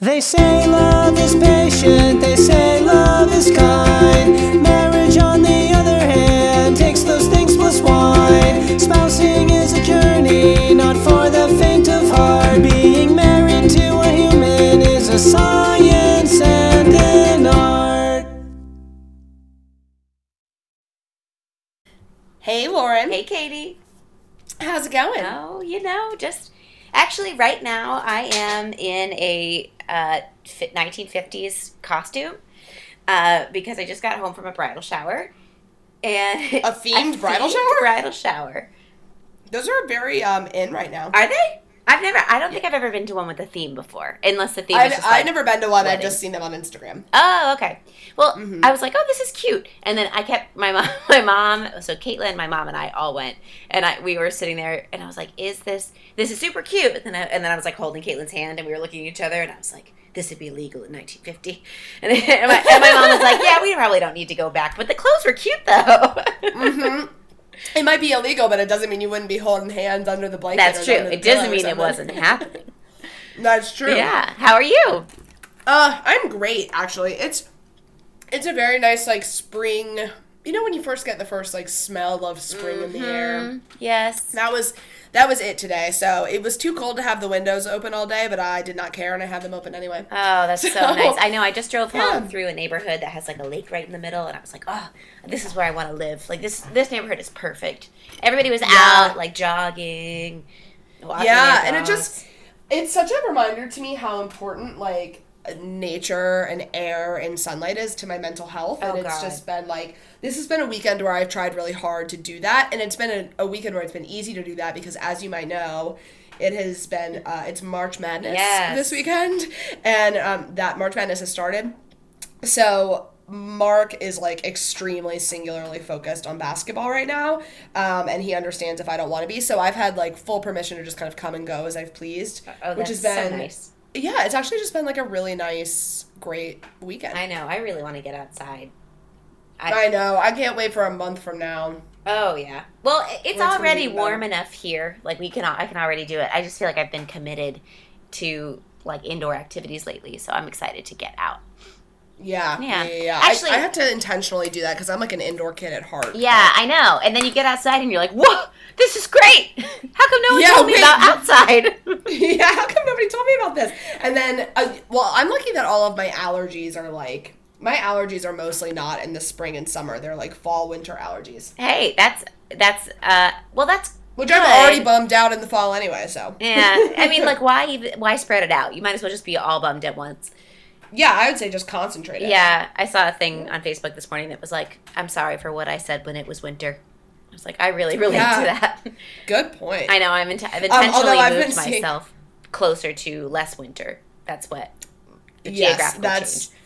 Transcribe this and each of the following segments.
They say love is patient, they say love is kind. Marriage, on the other hand, takes those things plus wine. Spousing is a journey, not for the faint of heart. Being married to a human is a science and an art. Hey, Lauren. Hey, Katie. How's it going? Oh, you know, just actually, right now I am in a uh, 1950s costume uh, because I just got home from a bridal shower. And A themed bridal themed shower? Bridal shower. Those are very um in right now. Are they? I've never. I don't think I've ever been to one with a theme before, unless the theme I, is just I've like, never been to one. I've just seen them on Instagram. Oh, okay. Well, Mhm. I was like, oh, this is cute, and then I kept my mom, my mom. So Caitlin, my mom, and I all went, and I we were sitting there, and I was like, is this this is super cute? And then I, and then I was like holding Caitlin's hand, and we were looking at each other, and I was like, this would be illegal in 1950. And, and, my, and my mom was like, yeah, we probably don't need to go back, but the clothes were cute though. hmm It might be illegal, but it doesn't mean you wouldn't be holding hands under the blanket. That's true. It doesn't mean it wasn't happening. That's true. Yeah. How are you? Uh, I'm great actually. It's it's a very nice like spring. You know when you first get the first like smell of spring in the air. Mm, yes. That was that was it today. So it was too cold to have the windows open all day, but I did not care and I had them open anyway. Oh, that's so, So- nice. I know. I just drove home Yeah. through a neighborhood that has like a lake right in the middle, and I was like, oh, this is where I want to live. Like this, this neighborhood is perfect. Everybody was Yeah. out, like jogging. yeah, and it just it's such a reminder to me how important like nature and air and sunlight is to my mental health and Oh, it's God. just been like this has been a weekend where I've tried really hard to do that and it's been a, a weekend where it's been easy to do that because as you might know it has been uh, it's March Madness Yes. this weekend and um, that March Madness has started so Mark is like extremely singularly focused on basketball right now, um, and he understands if I don't want to be. So I've had like full permission to just kind of come and go as I've pleased, oh, which has been so nice. Yeah, it's actually just been like a really nice, great weekend. I know. I really want to get outside. I know. I can't wait for a month from now. Oh yeah. Well, it's Where it's already warm better. enough here. Like we can, I can already do it. I just feel like I've been committed to like indoor activities lately, so I'm excited to get out. Yeah, Yeah. yeah, yeah. Actually- I, I have to intentionally do that because I'm like an indoor kid at heart. Yeah, I know. And then you get outside and you're like, whoa, this is great. How come no one Yeah, told me wait, about outside? yeah, how come nobody told me about this? And then, uh, well, I'm lucky that all of my allergies are like, my allergies are mostly not in the spring and summer. They're like fall, winter allergies, hey, that's that's uh well that's which I'm already bummed out in the fall anyway. So, yeah. I mean like why even why spread it out? You might as well just be all bummed at once. Yeah, I would say just concentrate. it. Yeah, I saw a thing on Facebook this morning that was like, I'm sorry for what I said when it was winter. I was like, I really relate Yeah. to that. Good point. I know I'm int- I've um, although intentionally I've moved seeing- myself closer to less winter. That's what the yes, geographical that's change.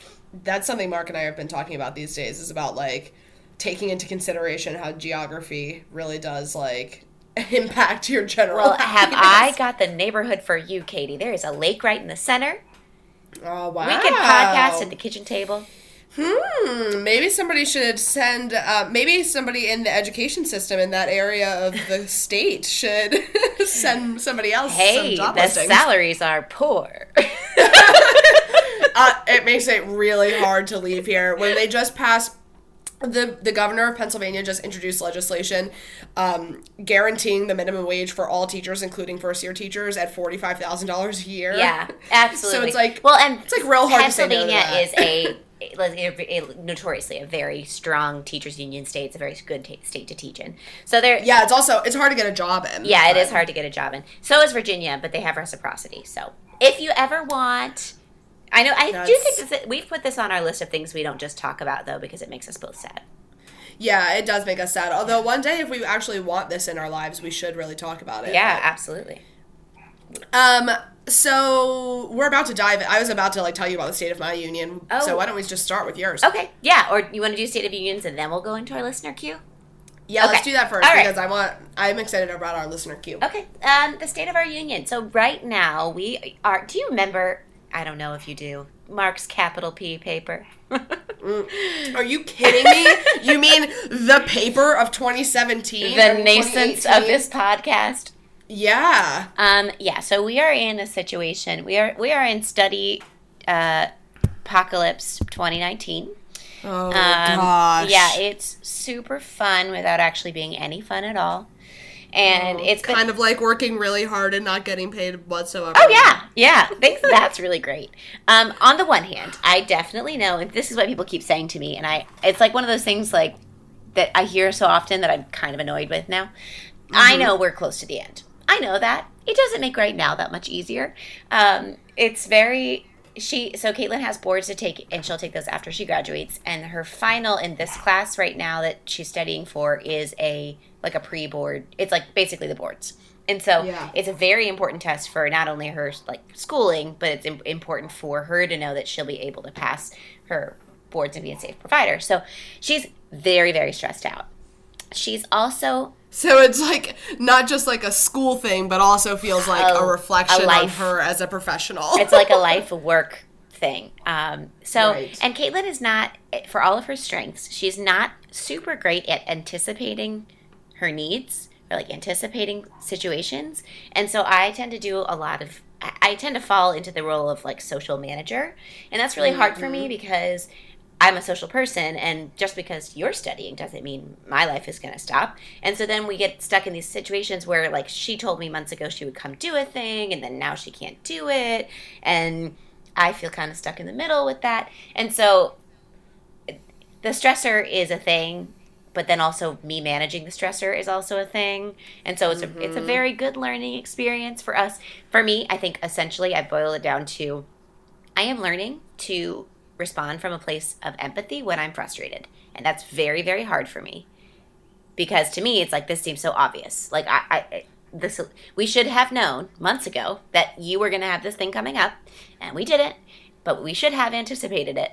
that's something Mark and I have been talking about these days. Is about like taking into consideration how geography really does like impact your general. Well, have I got the neighborhood for you, Katie? There is a lake right in the center. Oh wow! We can podcast at the kitchen table. Hmm. Maybe somebody should send. Uh, maybe somebody in the education system in that area of the state should send somebody else Hey, some the listings. salaries are poor. uh, it makes it really hard to leave here when they just pass. The, the governor of Pennsylvania just introduced legislation um, guaranteeing the minimum wage for all teachers, including first year teachers, at forty five thousand dollars a year. yeah, absolutely. So it's like- well, and it's like real hard to say no to Pennsylvania that. is a, notoriously a very strong teachers union state. It's a very good ta state to teach in. So there, yeah. It's also it's hard to get a job in. Yeah, it is hard to get a job in. So is Virginia, but they have reciprocity. So if you ever want, I know I do think this, we've put this on our list of things we don't just talk about though because it makes us both sad. Yeah, it does make us sad. Although one day, if we actually want this in our lives, we should really talk about it. Yeah, absolutely. Um. So we're about to dive. I was about to like tell you about the state of my union. Oh. So why don't we just start with yours? Okay, yeah. Or you want to do State of Unions and then we'll go into our listener queue. Yeah, let's do that first All right. because I want. I'm excited about our listener queue. Okay, um, the state of our union. So right now we are. Do you remember? I don't know if you do. Mark's capital P paper. Are you kidding me? you mean the paper of 2017? the nascence of this podcast. Yeah. Um, yeah, so we are in a situation. We are we are in study uh, Apocalypse 2019. Oh Um, gosh. Yeah, it's super fun without actually being any fun at all. And it's been, kind of like working really hard and not getting paid whatsoever. Oh yeah, yeah. I think that's really great. Um, on the one hand, I definitely know, and this is what people keep saying to me, and I, it's like one of those things like that I hear so often that I'm kind of annoyed with now. I know we're close to the end. I know that. It doesn't make right now that much easier. Um, it's very she so Caitlin has boards to take and she'll take those after she graduates and her final in this class right now that she's studying for is a like a pre-board it's like basically the boards and so Yeah. it's a very important test for not only her like schooling but it's im- important for her to know that she'll be able to pass her boards and be a safe provider so she's very very stressed out she's also So it's like not just like a school thing, but also feels like a, A- reflection a on her as a professional. it's like a life work thing. Um, so, Right. and Caitlin is not, for all of her strengths, she's not super great at anticipating her needs or like anticipating situations. And so I tend to do a lot of, I tend to fall into the role of like social manager. And that's really hard for me mm-hmm. because I'm a social person, and just because you're studying doesn't mean my life is going to stop. And so then we get stuck in these situations where, like, she told me months ago she would come do a thing, and then now she can't do it. And I feel kind of stuck in the middle with that. And so uh, the stressor is a thing, but then also me managing the stressor is also a thing. And so it's a it's a mm-hmm. very good learning experience for us. For me, I think essentially I boil it down to I am learning to respond from a place of empathy when I'm frustrated. And that's very, very hard for me. Because to me, it's like this seems so obvious. Like I, I this we should have known months ago that you were going to have this thing coming up, and we didn't. But we should have anticipated it.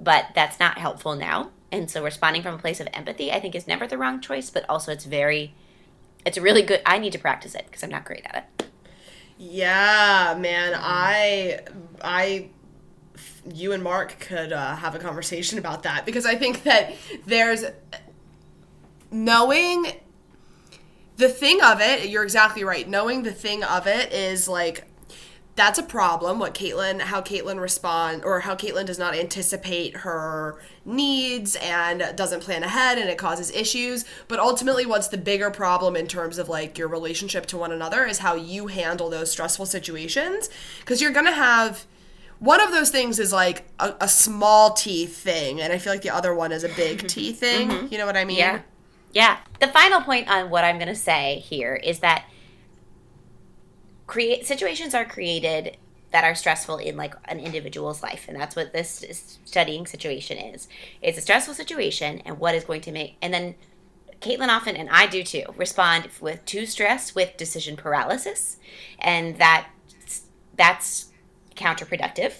But that's not helpful now. And so responding from a place of empathy, I think, is never the wrong choice. But also, it's very, it's really good. I need to practice it because I'm not great at it. yeah, man. I, I, you and Mark could uh, have a conversation about that because I think that there's knowing the thing of it. You're exactly right. Knowing the thing of it is like that's a problem. What Caitlin, how Caitlin respond, or how Caitlin does not anticipate her needs and doesn't plan ahead, and it causes issues. But ultimately, what's the bigger problem in terms of like your relationship to one another is how you handle those stressful situations, because you're gonna have. One of those things is like a, a small T thing, and I feel like the other one is a big T thing. Mm-hmm. You know what I mean? Yeah. Yeah. The final point on what I'm going to say here is that create situations are created that are stressful in like an individual's life and that's what this studying situation is. It's a stressful situation and what is going to make and then caitlin often and i do too respond with to stress with decision paralysis and that that's counterproductive.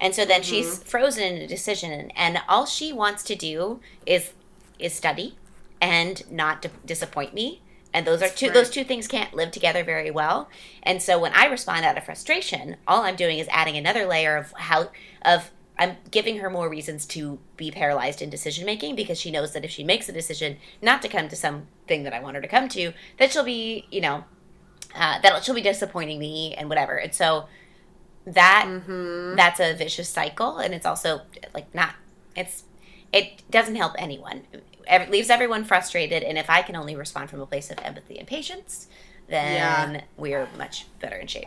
And so then she's mm-hmm. frozen in a decision and all she wants to do is is study and not di- disappoint me and those are two Right. those two things can't live together very well and so when i respond out of frustration all i'm doing is adding another layer of how of i'm giving her more reasons to be paralyzed in decision making because she knows that if she makes a decision not to come to something that i want her to come to that she'll be you know uh, that she'll be disappointing me and whatever and so that Mm-hmm. that's a vicious cycle and it's also like not it's it doesn't help anyone it leaves everyone frustrated and if i can only respond from a place of empathy and patience then Yeah. we're much better in shape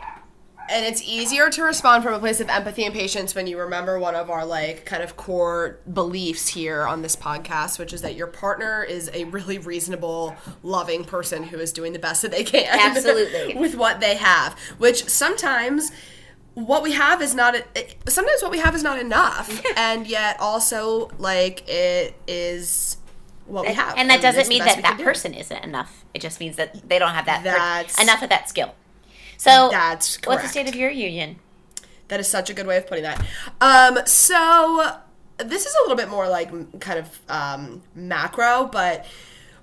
and it's easier to respond from a place of empathy and patience when you remember one of our like kind of core beliefs here on this podcast which is that your partner is a really reasonable loving person who is doing the best that they can Absolutely. with what they have which sometimes what we have is not eh, sometimes what we have is not enough and yet also like it is what we have. and that doesn't mean that that person isn't enough. It just means that they don't have that That's- enough of that skill. So That's what's the state of your union? That is such a good way of putting that. Um, so this is a little bit more like kind of um, macro, but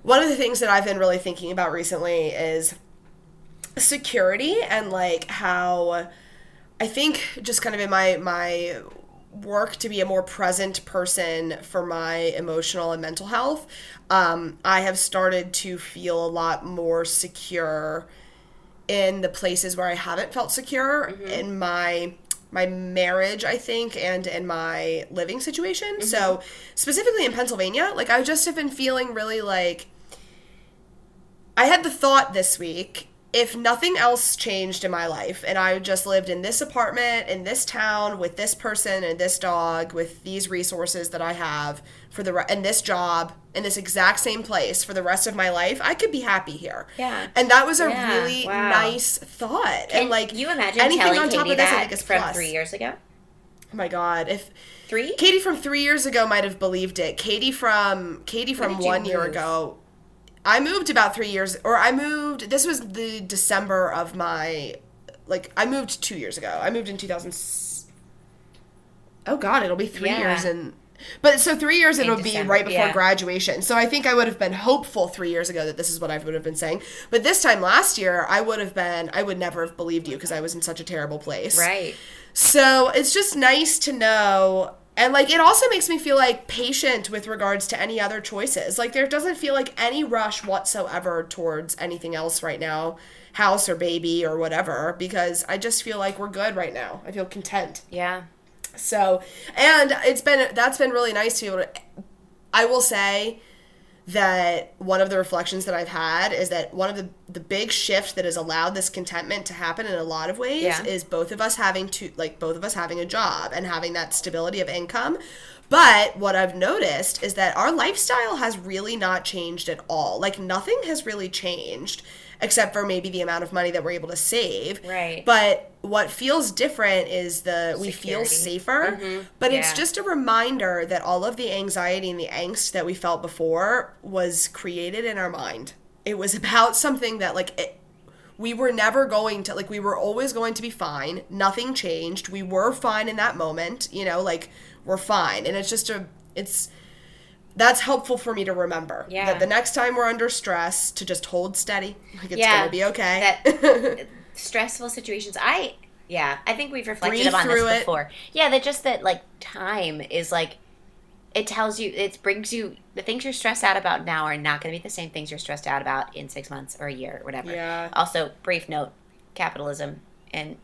one of the things that I've been really thinking about recently is security and like how I think just kind of in my my work to be a more present person for my emotional and mental health, um, I have started to feel a lot more secure in the places where I haven't felt secure in my my marriage, I think, and in my living situation. So specifically in Pennsylvania, like I just have been feeling really like I had the thought this week if nothing else changed in my life and I just lived in this apartment in this town with this person and this dog with these resources that I have for the re- and this job in this exact same place for the rest of my life, I could be happy here. Yeah. And that was a Yeah, really wow. nice thought. Can and like you imagine anything telling on top Katie of this, I that think is from plus. three years ago? Oh my god, if Three? Katie from three years ago might have believed it. Katie from Katie from one year ago. I moved about three years, or I moved. This was the December of my, like I moved two years ago. I moved in two thousand. Oh God, it'll be three Yeah. years and. But so three years, In it'll be right before yeah. graduation. So I think I would have been hopeful three years ago that this is what I would have been saying. But this time last year, I would have been, I would never have believed you because I was in such a terrible place. Right. So it's just nice to know. And like it also makes me feel like patient with regards to any other choices. Like there doesn't feel like any rush whatsoever towards anything else right now, house or baby or whatever, because I just feel like we're good right now. I feel content. Yeah. So, and it's been that's been really nice to be able to. I will say that one of the reflections that I've had is that one of the the big shift that has allowed this contentment to happen in a lot of ways Yeah. is both of us having to like both of us having a job and having that stability of income. But what I've noticed is that our lifestyle has really not changed at all. Like nothing has really changed except for maybe the amount of money that we're able to save. Right. But what feels different is the we feel safer. Mm-hmm. But it's just a reminder that all of the anxiety and the angst that we felt before was created in our mind. It was about something that like it, we were never going to like we were always going to be fine. Nothing changed. We were fine in that moment, you know, like we're fine. And it's just a it's that's helpful for me to remember. Yeah. That the next time we're under stress to just hold steady. Like it's Yeah. gonna be okay. That stressful situations. I yeah, I think we've reflected Breathe through this it. before. Yeah, that just that like time is like it tells you it brings you the things you're stressed out about now are not going to be the same things you're stressed out about in 6 months or a year or whatever. Yeah. Also, brief note, capitalism and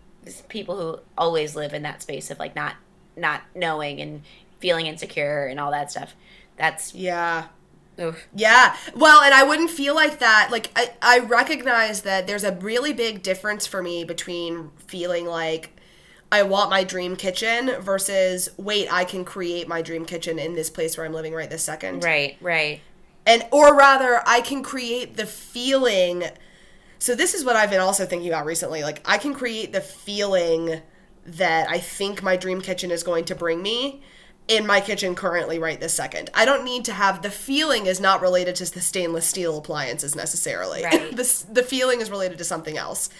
people who always live in that space of like not not knowing and feeling insecure and all that stuff. That's yeah. oof. Yeah. Well, and I wouldn't feel like that. Like, I, I recognize that there's a really big difference for me between feeling like I want my dream kitchen versus, wait, I can create my dream kitchen in this place where I'm living right this second. right, right. And, or rather, I can create the feeling. So, this is what I've been also thinking about recently. Like, I can create the feeling that I think my dream kitchen is going to bring me in my kitchen currently right this second. I don't need to have the feeling is not related to the stainless steel appliances necessarily. Right. the the feeling is related to something else.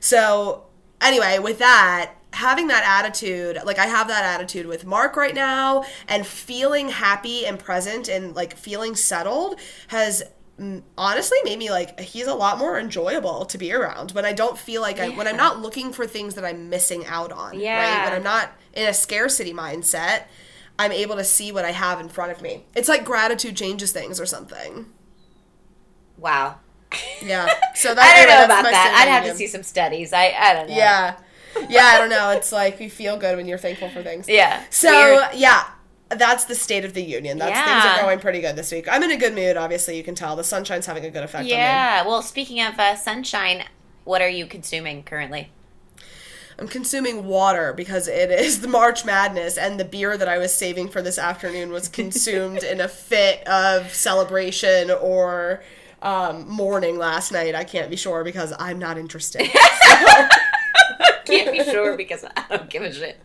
So, anyway, with that, having that attitude, like I have that attitude with Mark right now and feeling happy and present and like feeling settled has honestly made me like he's a lot more enjoyable to be around when I don't feel like I when I'm not looking for things that I'm missing out on, right? Yeah. When I'm not in a scarcity mindset, I'm able to see what I have in front of me. It's like gratitude changes things or something. Wow. Yeah. So that, I don't anyway, know about that. I'd have to see some studies. I I don't know. Yeah. Yeah, I don't know. It's like you feel good when you're thankful for things. Yeah. So, Weird. yeah, that's the state of the union. That's things are going pretty good this week. I'm in a good mood, obviously, you can tell. The sunshine's having a good effect on me. Yeah. Well, speaking of uh, sunshine, what are you consuming currently? I'm consuming water because it is the March Madness, and the beer that I was saving for this afternoon was consumed in a fit of celebration or um, mourning last night. I can't be sure because I'm not interested. Can't be sure because I don't give a shit.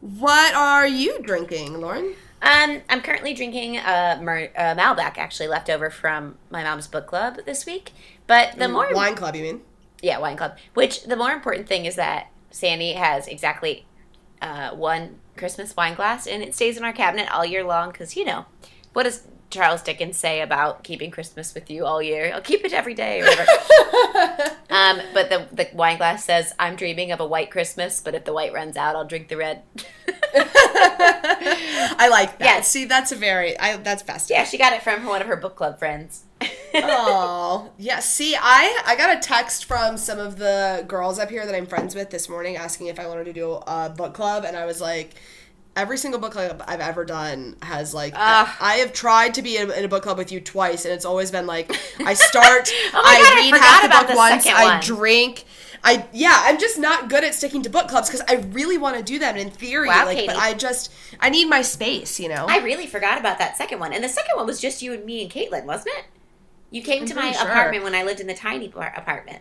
what are you drinking, Lauren? Um, I'm currently drinking a Mer- uh, Malbec, actually left over from my mom's book club this week. But the more Wine Club, you mean? Yeah, wine club. Which the more important thing is that Sandy has exactly uh, one Christmas wine glass, and it stays in our cabinet all year long. Because you know, what does Charles Dickens say about keeping Christmas with you all year? I'll keep it every day, or whatever. um, but the the wine glass says, "I'm dreaming of a white Christmas, but if the white runs out, I'll drink the red." I like that. See, that's a very I that's festive. yeah, she got it from one of her book club friends. Oh, yeah. See, I I got a text from some of the girls up here that I'm friends with this morning asking if I wanted to do a book club, and I was like, every single book club I've ever done has like Ugh. I have tried to be in, in a book club with you twice, and it's always been like I start, Oh I God, I read forgot half the book the once, second I drink. I yeah, I'm just not good at sticking to book clubs because I really want to do them in theory, Wow, like, but I just I need my space, you know. I really forgot about that second one. And the second one was just you and me and Caitlin, wasn't it? You came to my sure. apartment when I lived in the tiny bar- apartment.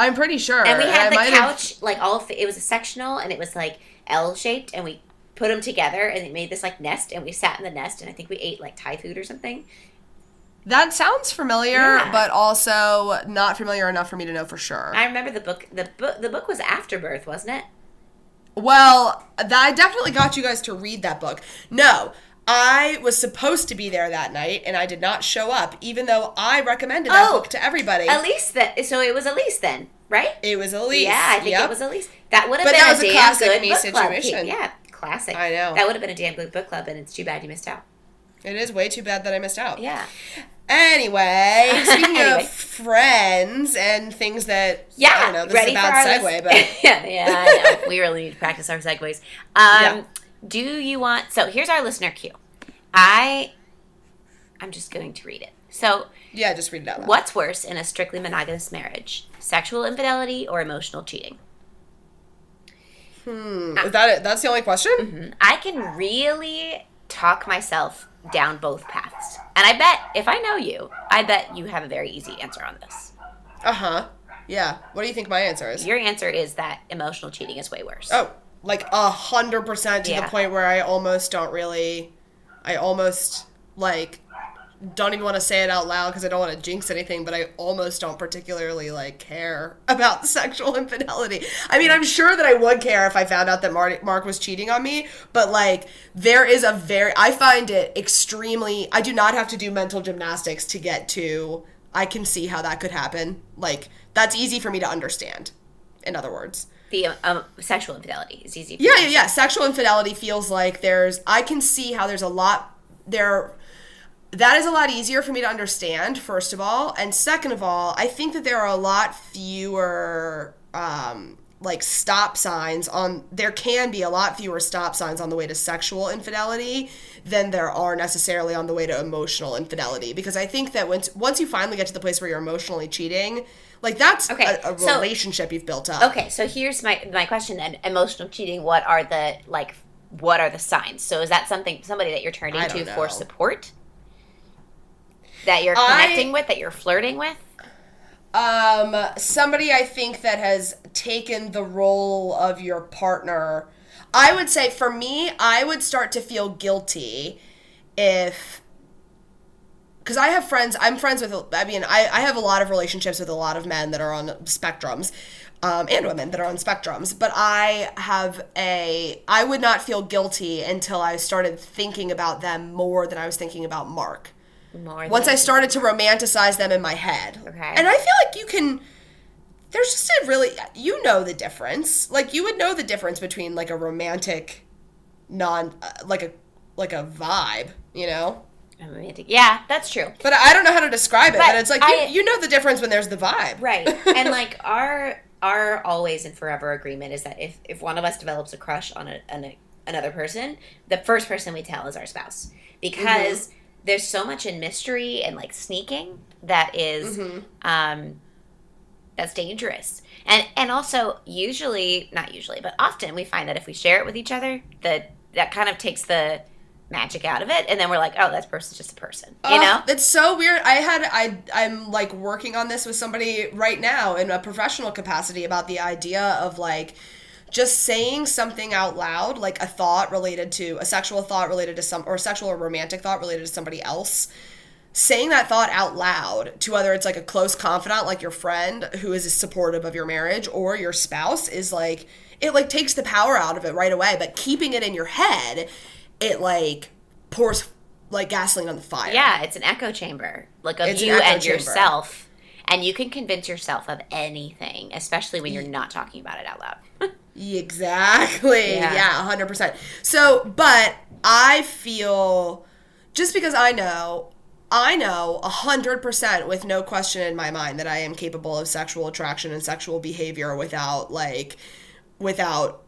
I'm pretty sure. And we had I the might have- couch, like all, it was a sectional and it was like L shaped. And we put them together and it made this like nest. And we sat in the nest and I think we ate like Thai food or something. That sounds familiar, Yeah. but also not familiar enough for me to know for sure. I remember the book, the book, the book was Afterbirth, wasn't it? well, that I definitely got you guys to read that book. No, I was supposed to be there that night, and I did not show up, even though I recommended that Oh, book to everybody. Elise, that, so it was Elise then, right? it was Elise. Yeah, I think Yep. it was Elise. That would have But been that a was a damn classic good me book club. situation. Yeah, classic. I know. That would have been a damn good book club, and it's too bad you missed out. It is way too bad that I missed out. Yeah. Anyway, speaking Anyway. of friends and things that Yeah. I don't know, this ready is a bad segue, list- but yeah, yeah, I know. we really need to practice our segues. Um, Yeah. Do you want? So here's our listener cue. I, I'm just going to read it. So, yeah, just read it out loud. what's worse in a strictly monogamous marriage? Sexual infidelity or emotional cheating? Hmm, is that it? That's the only question? I can really talk myself down both paths. And I bet if I know you, I bet you have a very easy answer on this. Uh huh. Yeah. What do you think my answer is? Your answer is that emotional cheating is way worse. Oh, like a hundred percent to Yeah. the point where I almost don't really, I almost like don't even want to say it out loud because I don't want to jinx anything, but I almost don't particularly like care about sexual infidelity. I mean, I'm sure that I would care if I found out that Marty, Mark was cheating on me, but like there is a very, I find it extremely, I do not have to do mental gymnastics to get to, I can see how that could happen. Like that's easy for me to understand, in other words. The um, sexual infidelity is easy. For Yeah, yeah, yeah. Sexual infidelity feels like there's. I can see how there's a lot there. That is a lot easier for me to understand. First of all, and second of all, I think that there are a lot fewer. Um, like stop signs on there can be a lot fewer stop signs on the way to sexual infidelity than there are necessarily on the way to emotional infidelity because i think that once once you finally get to the place where you're emotionally cheating like that's Okay, a, a so- relationship you've built up Okay, so here's my my question then. Emotional cheating. What are the like? What are the signs? So is that something somebody that you're turning to don't for support? That you're I- connecting with, that you're flirting with? um somebody i think that has taken the role of your partner i would say for me i would start to feel guilty if because i have friends i'm friends with i mean I, I have a lot of relationships with a lot of men that are on spectrums um, and women that are on spectrums but i have a i would not feel guilty until i started thinking about them more than i was thinking about mark More once I started to romanticize them in my head. Okay. And I feel like you can there's just a really you know the difference. Like you would know the difference between like a romantic non uh, like a like a vibe, you know? Romantic. Yeah, that's true. But I don't know how to describe it, But but, it's like I- you, you know the difference when there's the vibe. Right. and like our our always and forever agreement is that if if one of us develops a crush on a, on a another person, the first person we tell is our spouse because there's so much in mystery and like sneaking that is, um that's dangerous. And and also usually not usually, but often we find that if we share it with each other, that that kind of takes the magic out of it and then we're like, "Oh, that person's just a person." You know? it's so weird. I had I I'm like working on this with somebody right now in a professional capacity about the idea of like just saying something out loud, like a thought related to a sexual thought related to some or sexual or romantic thought related to somebody else. Saying that thought out loud to whether it's like a close confidant like your friend who is supportive of your marriage or your spouse is like it like takes the power out of it right away, but keeping it in your head, it like pours like gasoline on the fire. Yeah, it's an echo chamber, like of It's an you echo and chamber. yourself, and you can convince yourself of anything, especially when you're not talking about it out loud. Exactly. Yeah. Yeah, 100%. So, but I feel just because I know I know a hundred percent with no question in my mind that I am capable of sexual attraction and sexual behavior without like without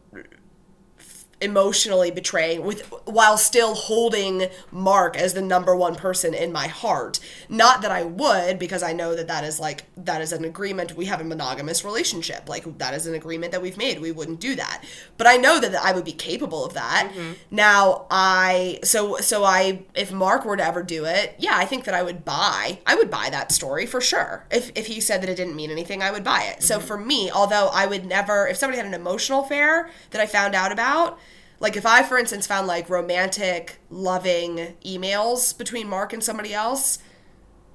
emotionally betraying with while still holding Mark as the number one person in my heart. Not that I would because I know that that is like that is an agreement we have a monogamous relationship. Like that is an agreement that we've made. We wouldn't do that. But I know that I would be capable of that. Mm-hmm. Now, I so so I if Mark were to ever do it, yeah, I think that I would buy. I would buy that story for sure. If if he said that it didn't mean anything, I would buy it. So mm-hmm. for me, although I would never if somebody had an emotional affair that I found out about, like if I, for instance, found like romantic, loving emails between Mark and somebody else,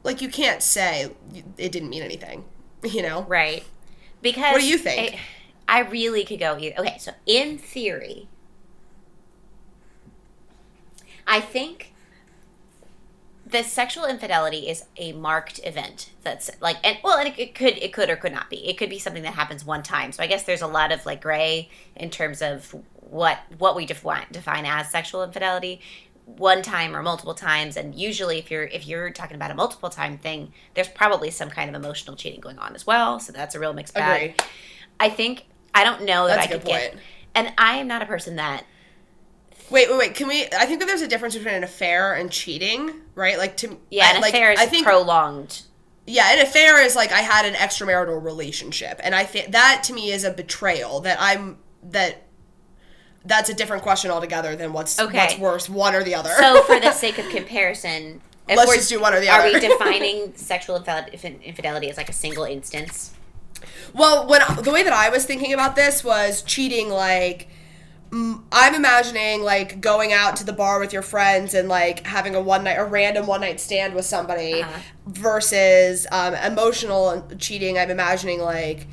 like you can't say it didn't mean anything, you know? Right. Because What do you think? I, I really could go either. Okay, so in theory, I think the sexual infidelity is a marked event that's like and well and it, it could it could or could not be it could be something that happens one time so i guess there's a lot of like gray in terms of what what we define define as sexual infidelity one time or multiple times and usually if you're if you're talking about a multiple time thing there's probably some kind of emotional cheating going on as well so that's a real mixed bag i think i don't know that That's a i good could get point. and i am not a person that Wait, wait, wait. Can we? I think that there's a difference between an affair and cheating, right? Like to yeah I, an like, affair is I think prolonged yeah, an affair is like I had an extramarital relationship, and I think that to me is a betrayal. That I'm that. That's a different question altogether than what's Okay. what's worse, one or the other. so for the sake of comparison if Let's just do one or the are other. we defining sexual infidel- infidelity as like a single instance Well, when the way that I was thinking about this was cheating like I'm imagining like going out to the bar with your friends and like having a one night a random one night stand with somebody Uh-huh. versus um, emotional cheating. I'm imagining like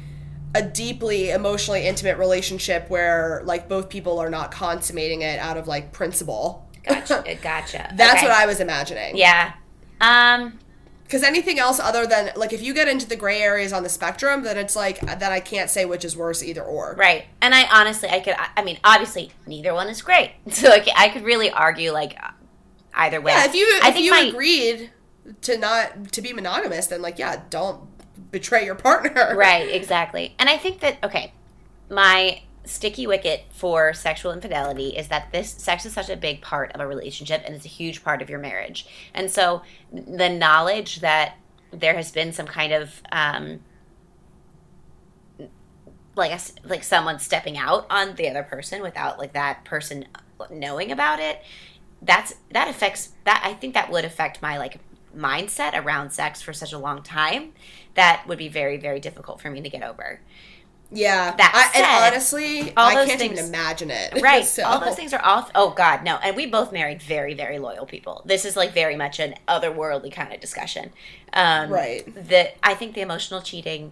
a deeply emotionally intimate relationship where like both people are not consummating it out of like principle. gotcha gotcha That's Okay. what I was imagining. yeah um Because anything else other than like if you get into the gray areas on the spectrum, then it's like that I can't say which is worse either or. Right. And I honestly, I could, I- mean, obviously, neither one is great. So like, I could really argue like either way. Yeah, if you I if you my, agreed to not to be monogamous, then like yeah, don't betray your partner. Right, exactly. And I think that, okay, my sticky wicket for sexual infidelity is that this sex is such a big part of a relationship and it's a huge part of your marriage. And so the knowledge that there has been some kind of, um, like a like someone stepping out on the other person without like that person knowing about it that's that affects that i think that would affect my like mindset around sex for such a long time that would be very very difficult for me to get over Yeah. That I, and honestly, all I those can't things- even imagine it. right So- all those things are off oh god no and we both married very very loyal people this is like very much an otherworldly kind of discussion um Right. that i think the emotional cheating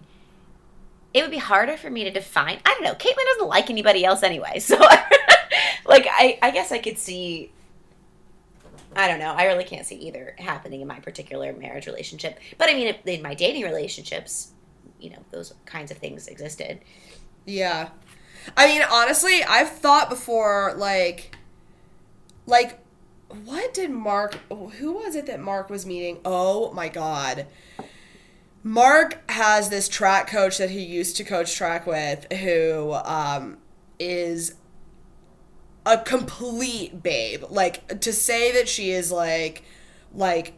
it would be harder for me to define i don't know caitlin doesn't like anybody else anyway so like i i guess i could see I don't know. I really can't see either happening in my particular marriage relationship. But I mean, in my dating relationships, you know, those kinds of things existed. Yeah. I mean, honestly, I've thought before, like, like, what did Mark? Who was it that Mark was meeting? Oh my God. Mark has this track coach that he used to coach track with, who um, is a complete babe. Like to say that she is like, like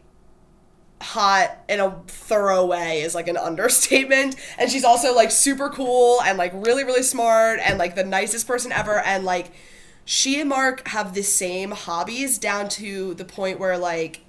hot in a thorough way is like an understatement and she's also like super cool and like really really smart and like the nicest person ever and like she and mark have the same hobbies down to the point where like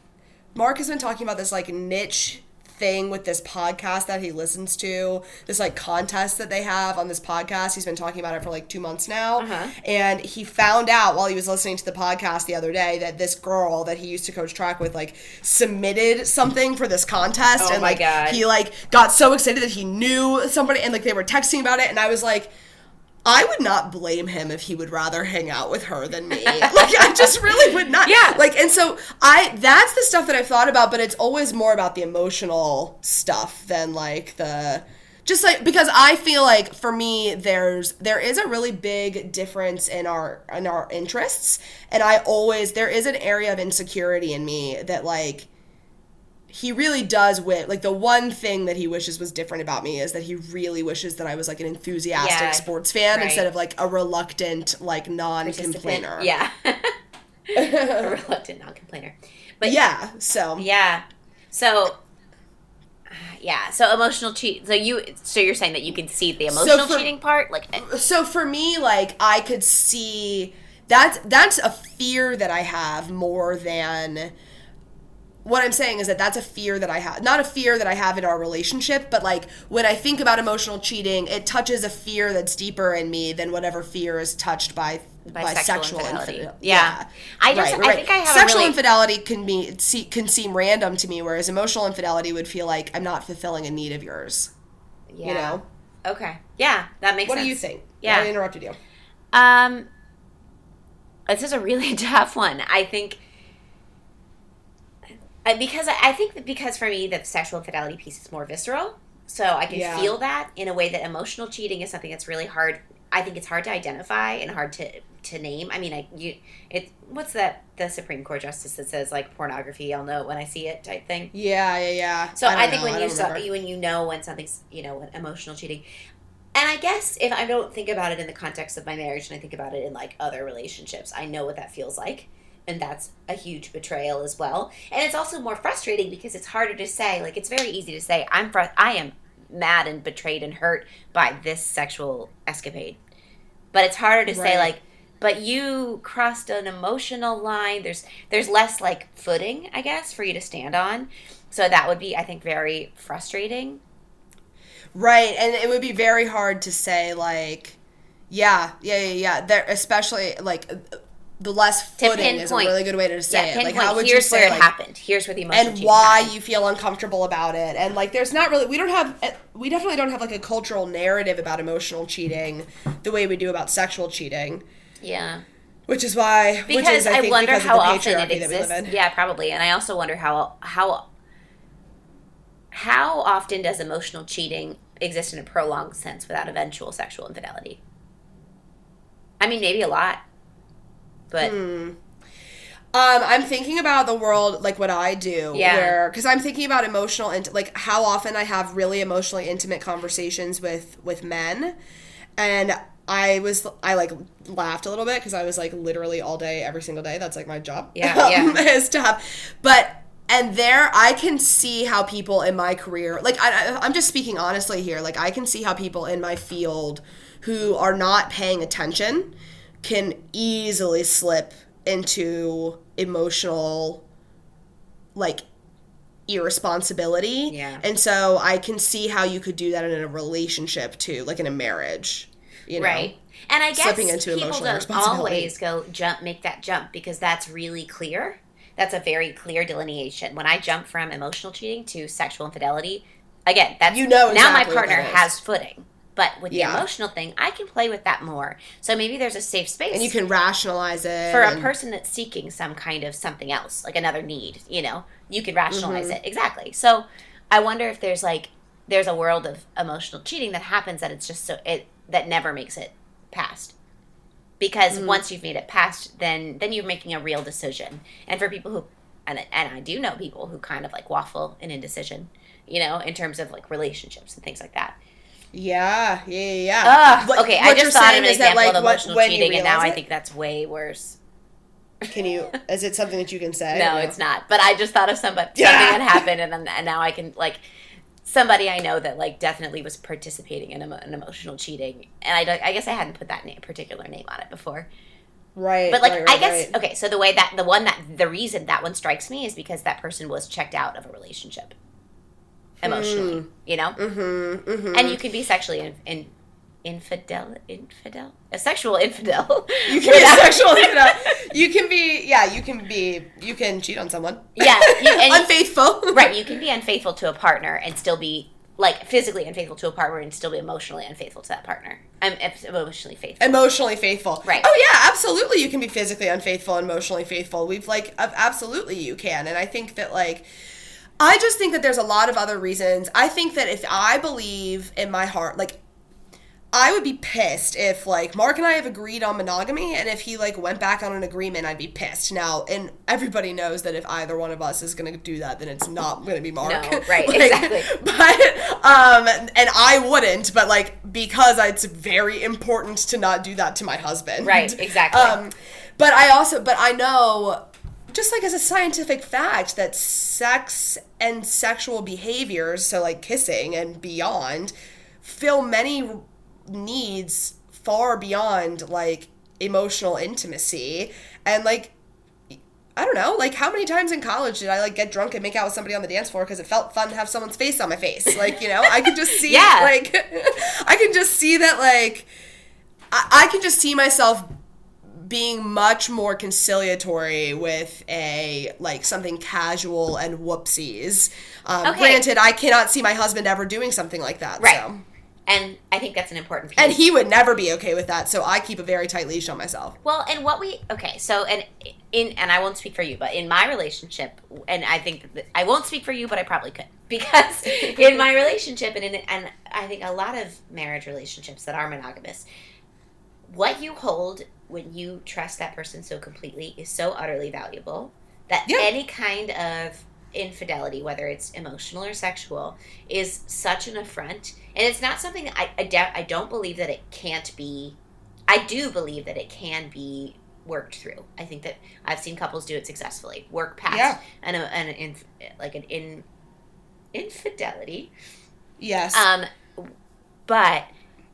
mark has been talking about this like niche thing with this podcast that he listens to this like contest that they have on this podcast he's been talking about it for like two months now Uh-huh. and he found out while he was listening to the podcast the other day that this girl that he used to coach track with like submitted something for this contest Oh and like God. he like got so excited that he knew somebody and like they were texting about it and I was like I would not blame him if he would rather hang out with her than me. like I just really would not. Yeah. Like and so I that's the stuff that I've thought about, but it's always more about the emotional stuff than like the just like because I feel like for me there's there is a really big difference in our in our interests and I always there is an area of insecurity in me that like he really does wish like the one thing that he wishes was different about me is that he really wishes that I was like an enthusiastic Yeah, sports fan right. instead of like a reluctant like non-complainer. Yeah. a reluctant non-complainer. But Yeah. So Yeah. So yeah, so emotional cheat. So you so you're saying that you can see the emotional for- cheating part like eh, so for me like i could see that's that's a fear that i have more than what i'm saying is that that's a fear that i have not a fear that i have in our relationship but like when i think about emotional cheating it touches a fear that's deeper in me than whatever fear is touched by By sexual infidelity. infidelity. Yeah. I just- I think I have a sexual really- infidelity can be can seem random to me whereas emotional infidelity would feel like i'm not fulfilling a need of yours yeah. you know Okay. Yeah, that makes sense. what sense. do you think Yeah. i interrupted you Um, this is a really tough one. I think because I I think that because for me the sexual infidelity piece is more visceral, so I can Yeah. feel that in a way that emotional cheating is something that's really hard. I think it's hard to identify and hard to to name. I mean, I you it what's that the Supreme Court justice that says like pornography? I'll know it when I see it type thing. Yeah, yeah, yeah. So don't I, think know, when I you saw remember. when you know when something's you know emotional cheating, and I guess if I don't think about it in the context of my marriage and I think about it in like other relationships, I know what that feels like, and that's a huge betrayal as well. And it's also more frustrating because it's harder to say. Like it's very easy to say I'm fr- I am mad and betrayed and hurt by this sexual escapade, but it's harder to say like. But you crossed an emotional line. There's there's less like footing, I guess, for you to stand on. So that would be, I think, very frustrating. right, and it would be very hard to say like, yeah, yeah, yeah, yeah. There, especially like the less To footing is a really good way to say Yeah, it. pinpoint. Like, how would here's you say where it like, happened. Here's where the emotional and why happened. you feel uncomfortable about it and like there's not really we don't have eh, we definitely don't have like a cultural narrative about emotional cheating the way we do about sexual cheating Yeah, which is why which because is, I, I, think wonder because how often it patriarchy that we exists. Yeah, probably. And I also wonder how how how often does emotional cheating exist in a prolonged sense without eventual sexual infidelity? I mean, maybe a lot, but Um, I'm thinking about the world like what I do, Yeah. where because I'm thinking about emotional and like how often I have really emotionally intimate conversations with with men, and I was I like laughed a little bit because I was like literally all day every single day. That's like my job. Yeah, yeah. is to have, but and there I can see how people in my career, like I- I'm just speaking honestly here, like I can see how people in my field who are not paying attention can easily slip into emotional like irresponsibility. Yeah. And so I can see how you could do that in a relationship too, like in a marriage. You know? right. And I guess Slipping into people don't always go jump, make that jump because that's really clear. That's a very clear delineation. When I jump from emotional cheating to sexual infidelity, again, that's You know now my partner has footing. But with Yeah. the emotional thing, I can play with that more. So maybe there's a safe space And you can rationalize it. for a person that's seeking some kind of something else, like another need, you know, you can rationalize Mm-hmm. it. Exactly. So I wonder if there's like there's a world of emotional cheating that happens that it's just so it that never makes it past. Because Mm. once you've made it past, then then you're making a real decision. And for people who and and I do know people who kind of like waffle in indecision, you know, in terms of like relationships and things like that. Yeah, yeah, yeah. Ugh, What- okay, I what you're just thought of an is that, example like, of what- emotional when you cheating, and now realize I think that's way worse. Can you? Is it something that you can say? No, it's not. But I just thought of somebody Yeah. something that happened, and, then- and now I can like somebody I know that like definitely was participating in emo- an emotional cheating, and I, I guess I hadn't put that name, particular name on it before. Right. But like right, I guess right. okay, so the way that the one that the reason that one strikes me is because that person was checked out of a relationship emotionally, you know, Mm-hmm, mm-hmm. and you can be sexually in, in infidel infidel a sexual infidel. You can be sexual infidel. You can be, yeah. You can be. You can cheat on someone. Yeah, you- and you- unfaithful. right you can be unfaithful to a partner and still be like physically unfaithful to a partner and still be emotionally unfaithful to that partner i'm emotionally faithful Emotionally faithful. Right. Oh yeah, absolutely. You can be physically unfaithful, and emotionally faithful. We've like, absolutely, you can. And I think that like. I just think that there's a lot of other reasons. I think that if I believe in my heart, like, I would be pissed if like Mark and I have agreed on monogamy, and if he like went back on an agreement, I'd be pissed. Now, and everybody knows that if either one of us is gonna do that, then it's not gonna be Mark. No, right, exactly. But um, and I wouldn't, but like because it's very important to not do that to my husband. Right, exactly. Um, but I also, but I know just like as a scientific fact that sex and sexual behaviors so like kissing and beyond fill many needs far beyond like emotional intimacy and like I don't know, like how many times in college did I like get drunk and make out with somebody on the dance floor because it felt fun to have someone's face on my face? Like, you know, I could just see Yeah. like I can just see that like I, I can just see myself being much more conciliatory with a like something casual and whoopsies. Um, Okay. Granted, I cannot see my husband ever doing something like that. Right. So. And I think that's an important piece. And he would never be okay with that, so I keep a very tight leash on myself. Well, and what we okay, so and in and I won't speak for you, but in my relationship, and I think that, I won't speak for you, but I probably could because in my relationship, and in and I think a lot of marriage relationships that are monogamous, what you hold when you trust that person so completely is so utterly valuable that Yeah. any kind of infidelity, whether it's emotional or sexual, is such an affront. And it's not something I I, doubt, I don't believe that it can't be. I do believe that it can be worked through. I think that I've seen couples do it successfully, work past Yeah. an, an, an like an in infidelity. Yes. Um, but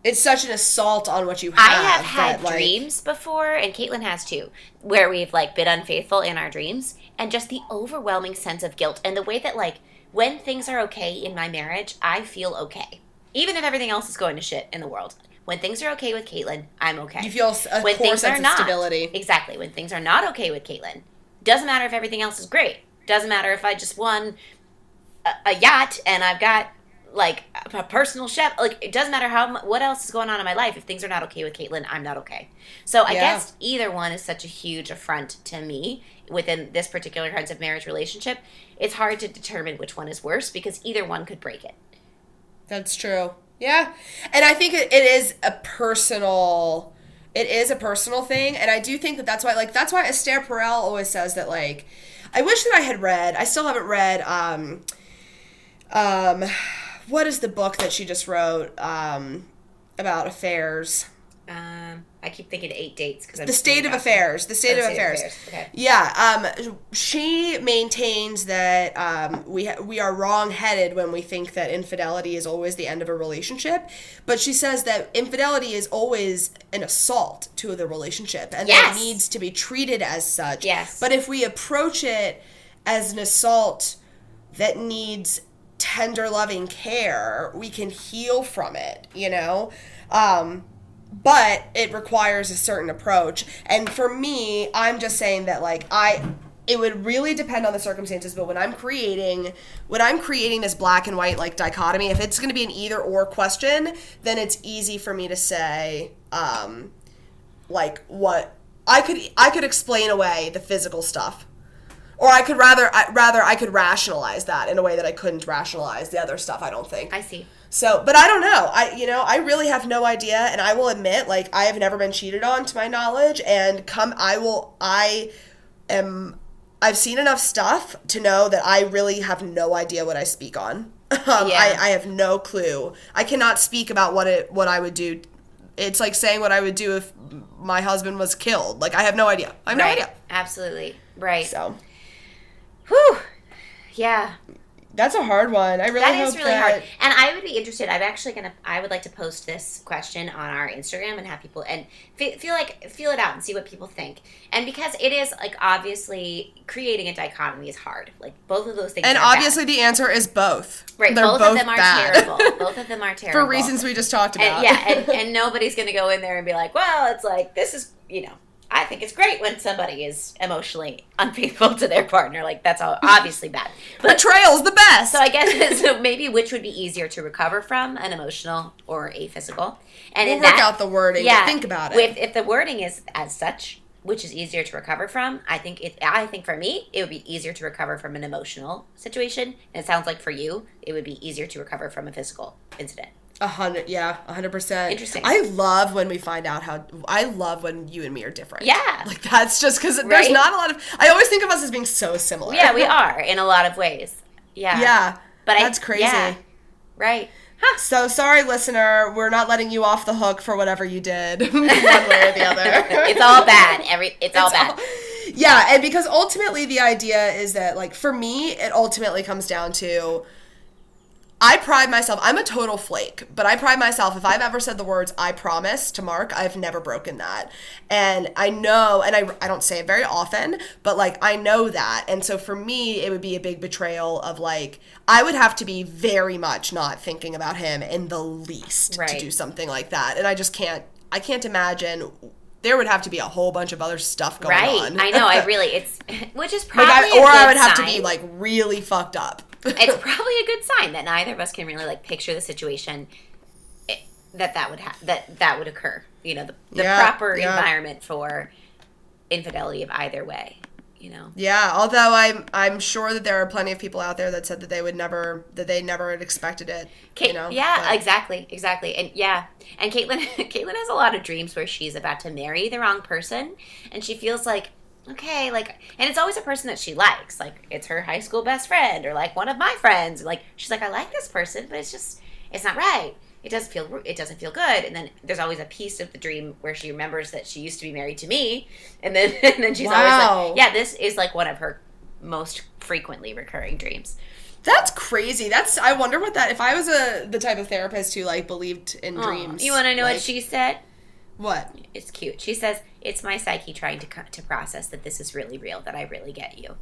it's such an assault on what you have. I have had that, like- dreams before, and Caitlin has too, where we've like been unfaithful in our dreams, and just the overwhelming sense of guilt, and the way that like when things are okay in my marriage, I feel okay, even if everything else is going to shit in the world. When things are okay with Caitlin, I'm okay. You feel a when things sense are of not stability. exactly when things are not okay with Caitlin, doesn't matter if everything else is great. Doesn't matter if I just won a, a yacht and I've got like a personal chef. Like it doesn't matter how what else is going on in my life. If things are not okay with Caitlin, I'm not okay. So I Yeah. guess either one is such a huge affront to me within this particular kinds of marriage relationship. It's hard to determine which one is worse because either one could break it. That's true. Yeah. And I think it, it is a personal it is a personal thing and I do think that that's why like that's why Esther Perel always says that like I wish that I had read I still haven't read um um what is the book that she just wrote um about affairs Um, I keep thinking eight dates because the state of affairs the state, Oh, of, affairs. Okay. Yeah, um, she maintains that um, we ha- we are wrong-headed when we think that infidelity is always the end of a relationship. But she says that infidelity is always an assault to the relationship, and that Yes. it needs to be treated as such. Yes. But if we approach it as an assault that needs tender, loving care, we can heal from it. You know. Um, but it requires a certain approach and for me i'm just saying that like i it would really depend on the circumstances but when i'm creating when i'm creating this black and white like dichotomy if it's going to be an either or question then it's easy for me to say um like what i could i could explain away the physical stuff or i could rather I, rather i could rationalize that in a way that i couldn't rationalize the other stuff i don't think I see. so, but I don't know. I, you know, I really have no idea, and I will admit, like, I have never been cheated on, to my knowledge, and come, I will, I am, I've seen enough stuff to know that I really have no idea what I speak on. Um, Yeah. I, I have no clue. I cannot speak about what it, what I would do. It's like saying what I would do if my husband was killed. Like, I have no idea. I have no idea. Absolutely. Right. So, Whew. Yeah. that's a hard one. I really That hope is really that, hard. And I would be interested. I'm actually gonna. I would like to post this question on our Instagram and have people and fe- feel like feel it out and see what people think. And because it is like obviously creating a dichotomy is hard. Like both of those things. And are bad. obviously, the answer is both. right. They're both, both of them are bad. terrible. Both of them are terrible For reasons we just talked about. And, yeah, and, and nobody's gonna go in there and be like, well, it's like this is you know. I think it's great when somebody is emotionally unfaithful to their partner. Like that's all obviously bad. But Betrayal's the best. so I guess so maybe which would be easier to recover from, an emotional or a physical? And we'll work that, out the wording. yeah, think about it. With, if the wording is as such, which is easier to recover from, I think it. I think for me, it would be easier to recover from an emotional situation. And it sounds like for you, it would be easier to recover from a physical incident. A hundred, yeah, a hundred percent. Interesting. I love when we find out how. I love when you and me are different. Yeah. like that's just because there's not a lot of. I always think of us as being so similar. Yeah, we are in a lot of ways. Yeah. Yeah, But I- that's crazy. yeah. Right. So sorry, listener. We're not letting you off the hook for whatever you did, one way or the other. it's all bad. Every it's, all bad. all- yeah, and because ultimately the idea is that, like, for me, it ultimately comes down to I pride myself, I'm a total flake, but I pride myself if I've ever said the words I promise to Mark, I've never broken that. And I know, and I, I don't say it very often, but like I know that. And so for me, it would be a big betrayal of like, I would have to be very much not thinking about him in the least to do something like that. And I just can't, I can't imagine. There would have to be a whole bunch of other stuff going on. Right. on. I know. I really it's which is Like probably or I would have to be like really fucked up. it's probably a good sign that neither of us can really like picture the situation eh, that that would ha- that that would occur. You know, the, the Yeah, proper yeah. environment for infidelity of either way. You know. Yeah, although I'm I'm sure that there are plenty of people out there that said that they would never that they never had expected it. Kate, you know, yeah, but- exactly, exactly, and yeah, and Caitlin, Caitlin has a lot of dreams where she's about to marry the wrong person, and she feels like, okay, like, and it's always a person that she likes, like it's her high school best friend or like one of my friends. Like she's like, I like this person, but it's just, it's not right. It doesn't feel, it doesn't feel good. And then there's always a piece of the dream where she remembers that she used to be married to me, and then and then she's always like, yeah, this is like one of her most frequently recurring dreams. That's crazy. That's I wonder what that if I was a the type of therapist who like believed in dreams. You want to know like, what she said? what? It's cute. She says, "It's my psyche trying to to process that this is really real. That I really get you."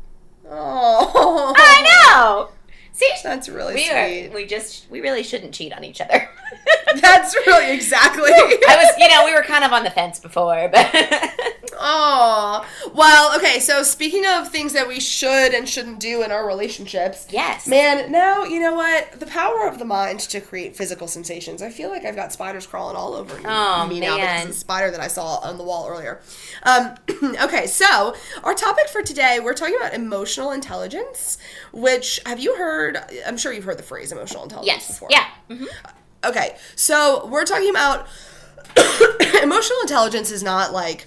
Oh, I know. See, That's really we sweet. are. We just. We really shouldn't cheat on each other. That's really exactly. I was, you know, we were kind of on the fence before, but Oh, well, okay. So speaking of things that we should and shouldn't do in our relationships, yes, Man, now you know what? The power of the mind to create physical sensations. I feel like I've got spiders crawling all over me, Oh, me now because of the spider that I saw on the wall earlier. Um, okay, so our topic for today, we're talking about emotional intelligence. Which have you heard? I'm sure you've heard the phrase emotional intelligence yes, before. yeah. hmm Okay, so we're talking about emotional intelligence is not like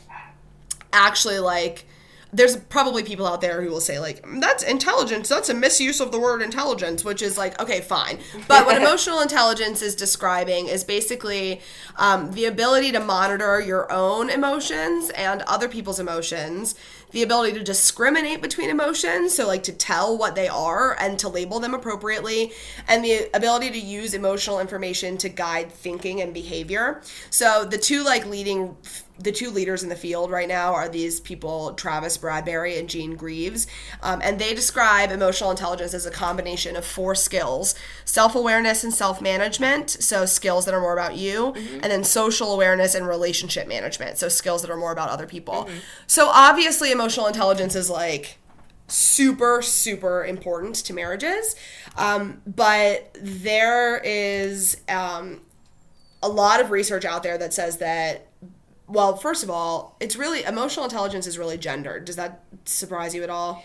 actually like there's probably people out there who will say like that's intelligence that's a misuse of the word intelligence which is like okay fine. But what emotional intelligence is describing is basically um, the ability to monitor your own emotions and other people's emotions the ability to discriminate between emotions so like to tell what they are and to label them appropriately and the ability to use emotional information to guide thinking and behavior. So the two like leading the two leaders in the field right now are these people, Travis Bradberry and Jean Greaves, um, and they describe emotional intelligence as a combination of four skills: self-awareness and self-management, so skills that are more about you, and then social awareness and relationship management, so skills that are more about other people. So obviously, emotional intelligence is like super super important to marriages um, but there is um, a lot of research out there that says that well first of all it's really emotional intelligence is really gendered. Does that surprise you at all?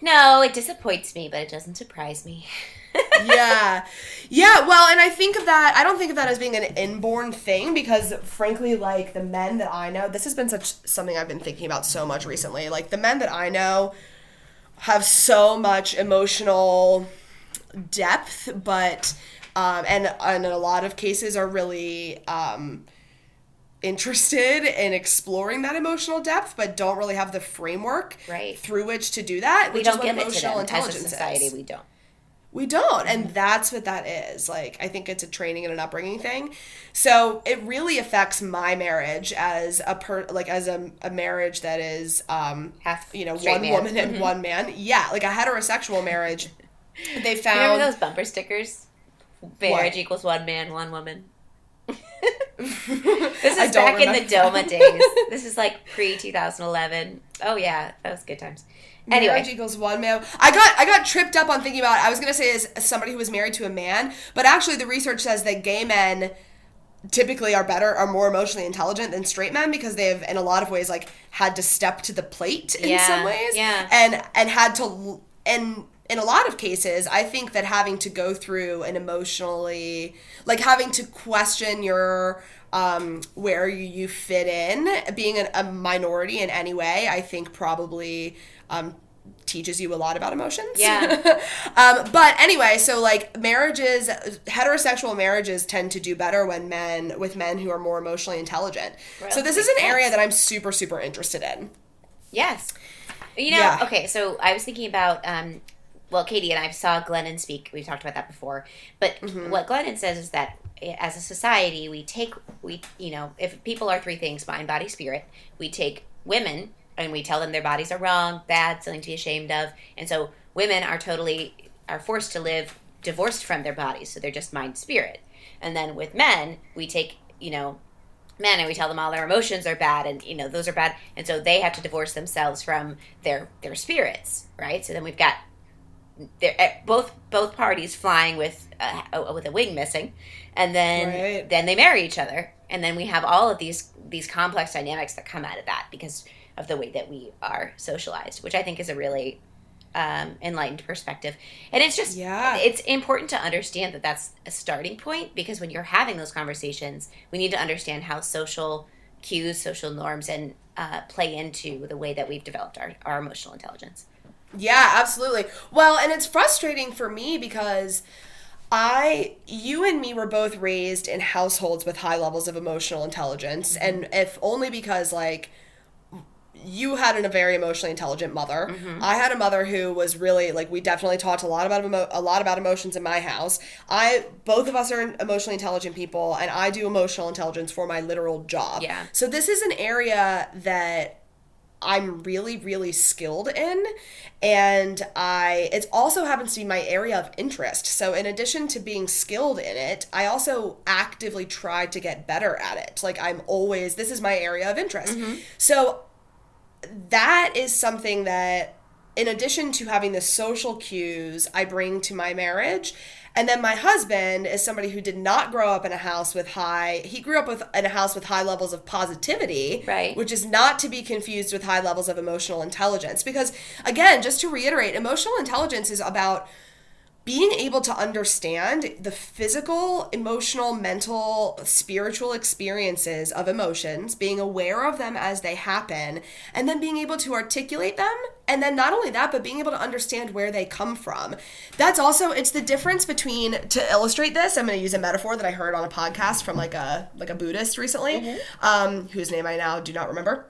No, it disappoints me, but it doesn't surprise me. yeah. Yeah well and i think of that i don't think of that as being an inborn thing because frankly like the men that i know this has been such something i've been thinking about so much recently. Like the men that i know have so much emotional depth but um, and, and in a lot of cases are really um, interested in exploring that emotional depth but don't really have the framework Right. through which to do that we which don't give it to emotional them as a intelligence society. is. We don't. We don't. And that's what that is. Like, I think it's a training and an upbringing thing. So it really affects my marriage as a per, like, as a, a marriage that is, um, Half you know, one man. woman and one man. Yeah. Like a heterosexual marriage. They Remember found. those bumper stickers? Marriage What? equals one man, one woman. this is back in the. DOMA days. This is like pre 2011. Oh yeah, that was good times. Anyway, Marriage equals one man. I got I got tripped up on thinking about. I was gonna say as somebody who was married to a man, but actually the research says that gay men typically are better are more emotionally intelligent than straight men because they have in a lot of ways like had to step to the plate in Yeah, some ways yeah. and and had to and in a lot of cases, I think that having to go through an emotionally, like having to question your um, where you, you fit in, being an, a minority in any way, I think probably um, teaches you a lot about emotions. Yeah. um, but anyway, so like marriages, heterosexual marriages tend to do better when men with men who are more emotionally intelligent. Well, so this is an area that I'm super super interested in. Yes. You know, Yeah. okay, so I was thinking about um well, Katie and I saw Glennon speak. We've talked about that before. But Mm-hmm. what Glennon says is that eh, as a society, we take we you know, if people are three things, mind, body, spirit, we take women and we tell them their bodies are wrong, bad, something to be ashamed of. And so women are totally are forced to live divorced from their bodies, so they're just mind spirit. And then with men, we take, you know, men and we tell them all their emotions are bad and you know those are bad and so they have to divorce themselves from their their spirits right so then we've got they're both both parties flying with a, with a wing missing and then Right. then they marry each other and then we have all of these these complex dynamics that come out of that because of the way that we are socialized which i think is a really um, enlightened perspective and it's just Yeah. it's important to understand that that's a starting point because when you're having those conversations we need to understand how social cues social norms and uh, play into the way that we've developed our, our emotional intelligence Yeah, absolutely. Well, and it's frustrating for me because I, you and me were both raised in households with high levels of emotional intelligence. Mm-hmm. And if only because, like, you had an, a very emotionally intelligent mother. Mm-hmm. I had a mother who was really like we definitely talked a lot about emo- a lot about emotions in my house. I both of us are emotionally intelligent people and I do emotional intelligence for my literal job. Yeah. So this is an area that I'm really, really skilled in. And I, it also happens to be my area of interest. So, in addition to being skilled in it, I also actively try to get better at it. Like, I'm always, this is my area of interest. Mm-hmm. So, that is something that, in addition to having the social cues, I bring to my marriage. And then my husband is somebody who did not grow up in a house with high, he grew up with in a house with high levels of positivity, Right. which is not to be confused with high levels of emotional intelligence. Because again, just to reiterate, emotional intelligence is about being able to understand the physical, emotional, mental, spiritual experiences of emotions, being aware of them as they happen, and then being able to articulate them. And then not only that, but being able to understand where they come from. That's also it's the difference between to illustrate this. I'm going to use a metaphor that I heard on a podcast from like a like a Buddhist recently, um, whose name I now do not remember.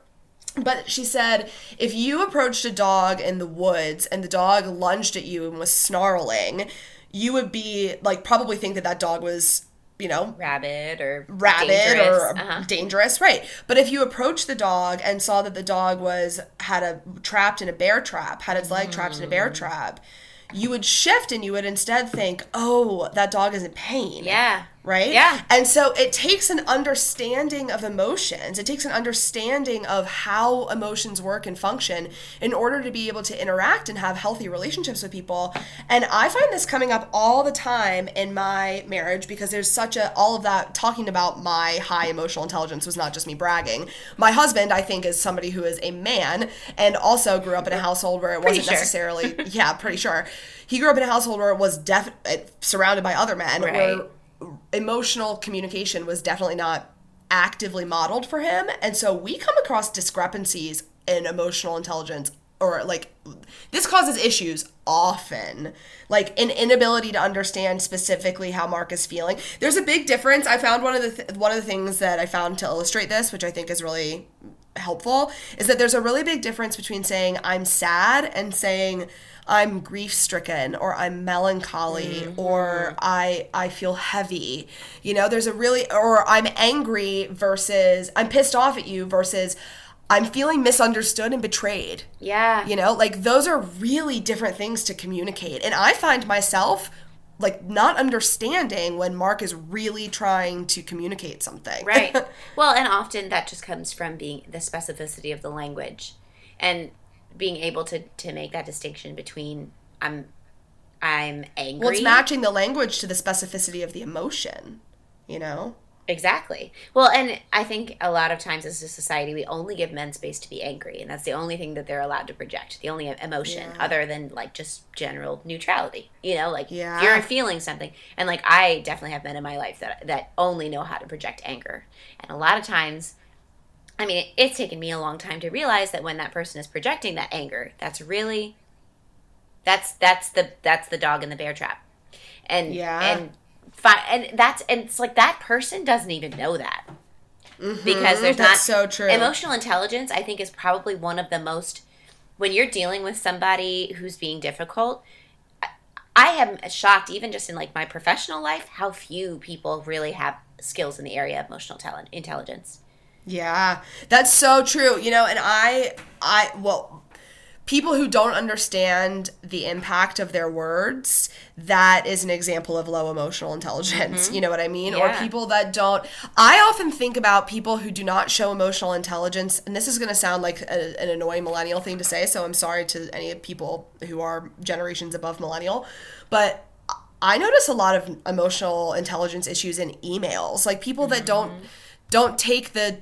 But she said, if you approached a dog in the woods and the dog lunged at you and was snarling, you would be like probably think that that dog was, you know, rabid or rabid dangerous. or uh-huh. dangerous, right? But if you approached the dog and saw that the dog was had a trapped in a bear trap, had its leg trapped in a Mm. bear trap, you would shift and you would instead think, "Oh, that dog is in pain." yeah right? Yeah. And so it takes an understanding of emotions. It takes an understanding of how emotions work and function in order to be able to interact and have healthy relationships with people. And I find this coming up all the time in my marriage because there's such a all of that talking about my high emotional intelligence was not just me bragging. My husband, I think, is somebody who is a man and also grew up in a household where it Pretty wasn't sure. necessarily yeah, pretty sure. He grew up in a household where it was def- surrounded by other men Right. Emotional communication was definitely not actively modeled for him. And so we come across discrepancies in emotional intelligence or like this causes issues often. Like an inability to understand specifically how mark is feeling. There's a big difference. I found one of the th- one of the things that i found to illustrate this which i think is really helpful is that there's a really big difference between saying i'm sad and saying i'm grief stricken or i'm melancholy mm-hmm. or i i feel heavy you know there's a really or i'm angry versus i'm pissed off at you versus i'm feeling misunderstood and betrayed. Yeah. You know like those are really different things to communicate. And i find myself like not understanding when mark is really trying to communicate something. Right. Well and often that just comes from being the specificity of the language. And being able to to make that distinction between i'm i'm angry Well, it's matching the language to the specificity of the emotion, you know? Exactly. Well, and I think a lot of times as a society, we only give men space to be angry, and that's the only thing that they're allowed to project, the only emotion Yeah. other than like just general neutrality. You know, like Yeah. you're feeling something, and like I definitely have men in my life that that only know how to project anger, and a lot of times. I mean, it, it's taken me a long time to realize that when that person is projecting that anger, that's really that's that's the that's the dog in the bear trap, and Yeah. and fi- and that's and it's like that person doesn't even know that mm-hmm. because there's That's not so true. emotional intelligence. I think is probably one of the most when you're dealing with somebody who's being difficult. I- I am shocked, even just in like my professional life, how few people really have skills in the area of emotional talent intelligence. Yeah, that's so true. You know, and I, I, well, people who don't understand the impact of their words, that is an example of low emotional intelligence. Mm-hmm. You know what I mean? Or people that don't. I often think about people who do not show emotional intelligence, and this is going to sound like a, an annoying millennial thing to say, so I'm sorry to any people who are generations above millennial, but. I notice a lot of emotional intelligence issues in emails, like people that don't mm-hmm. don't take the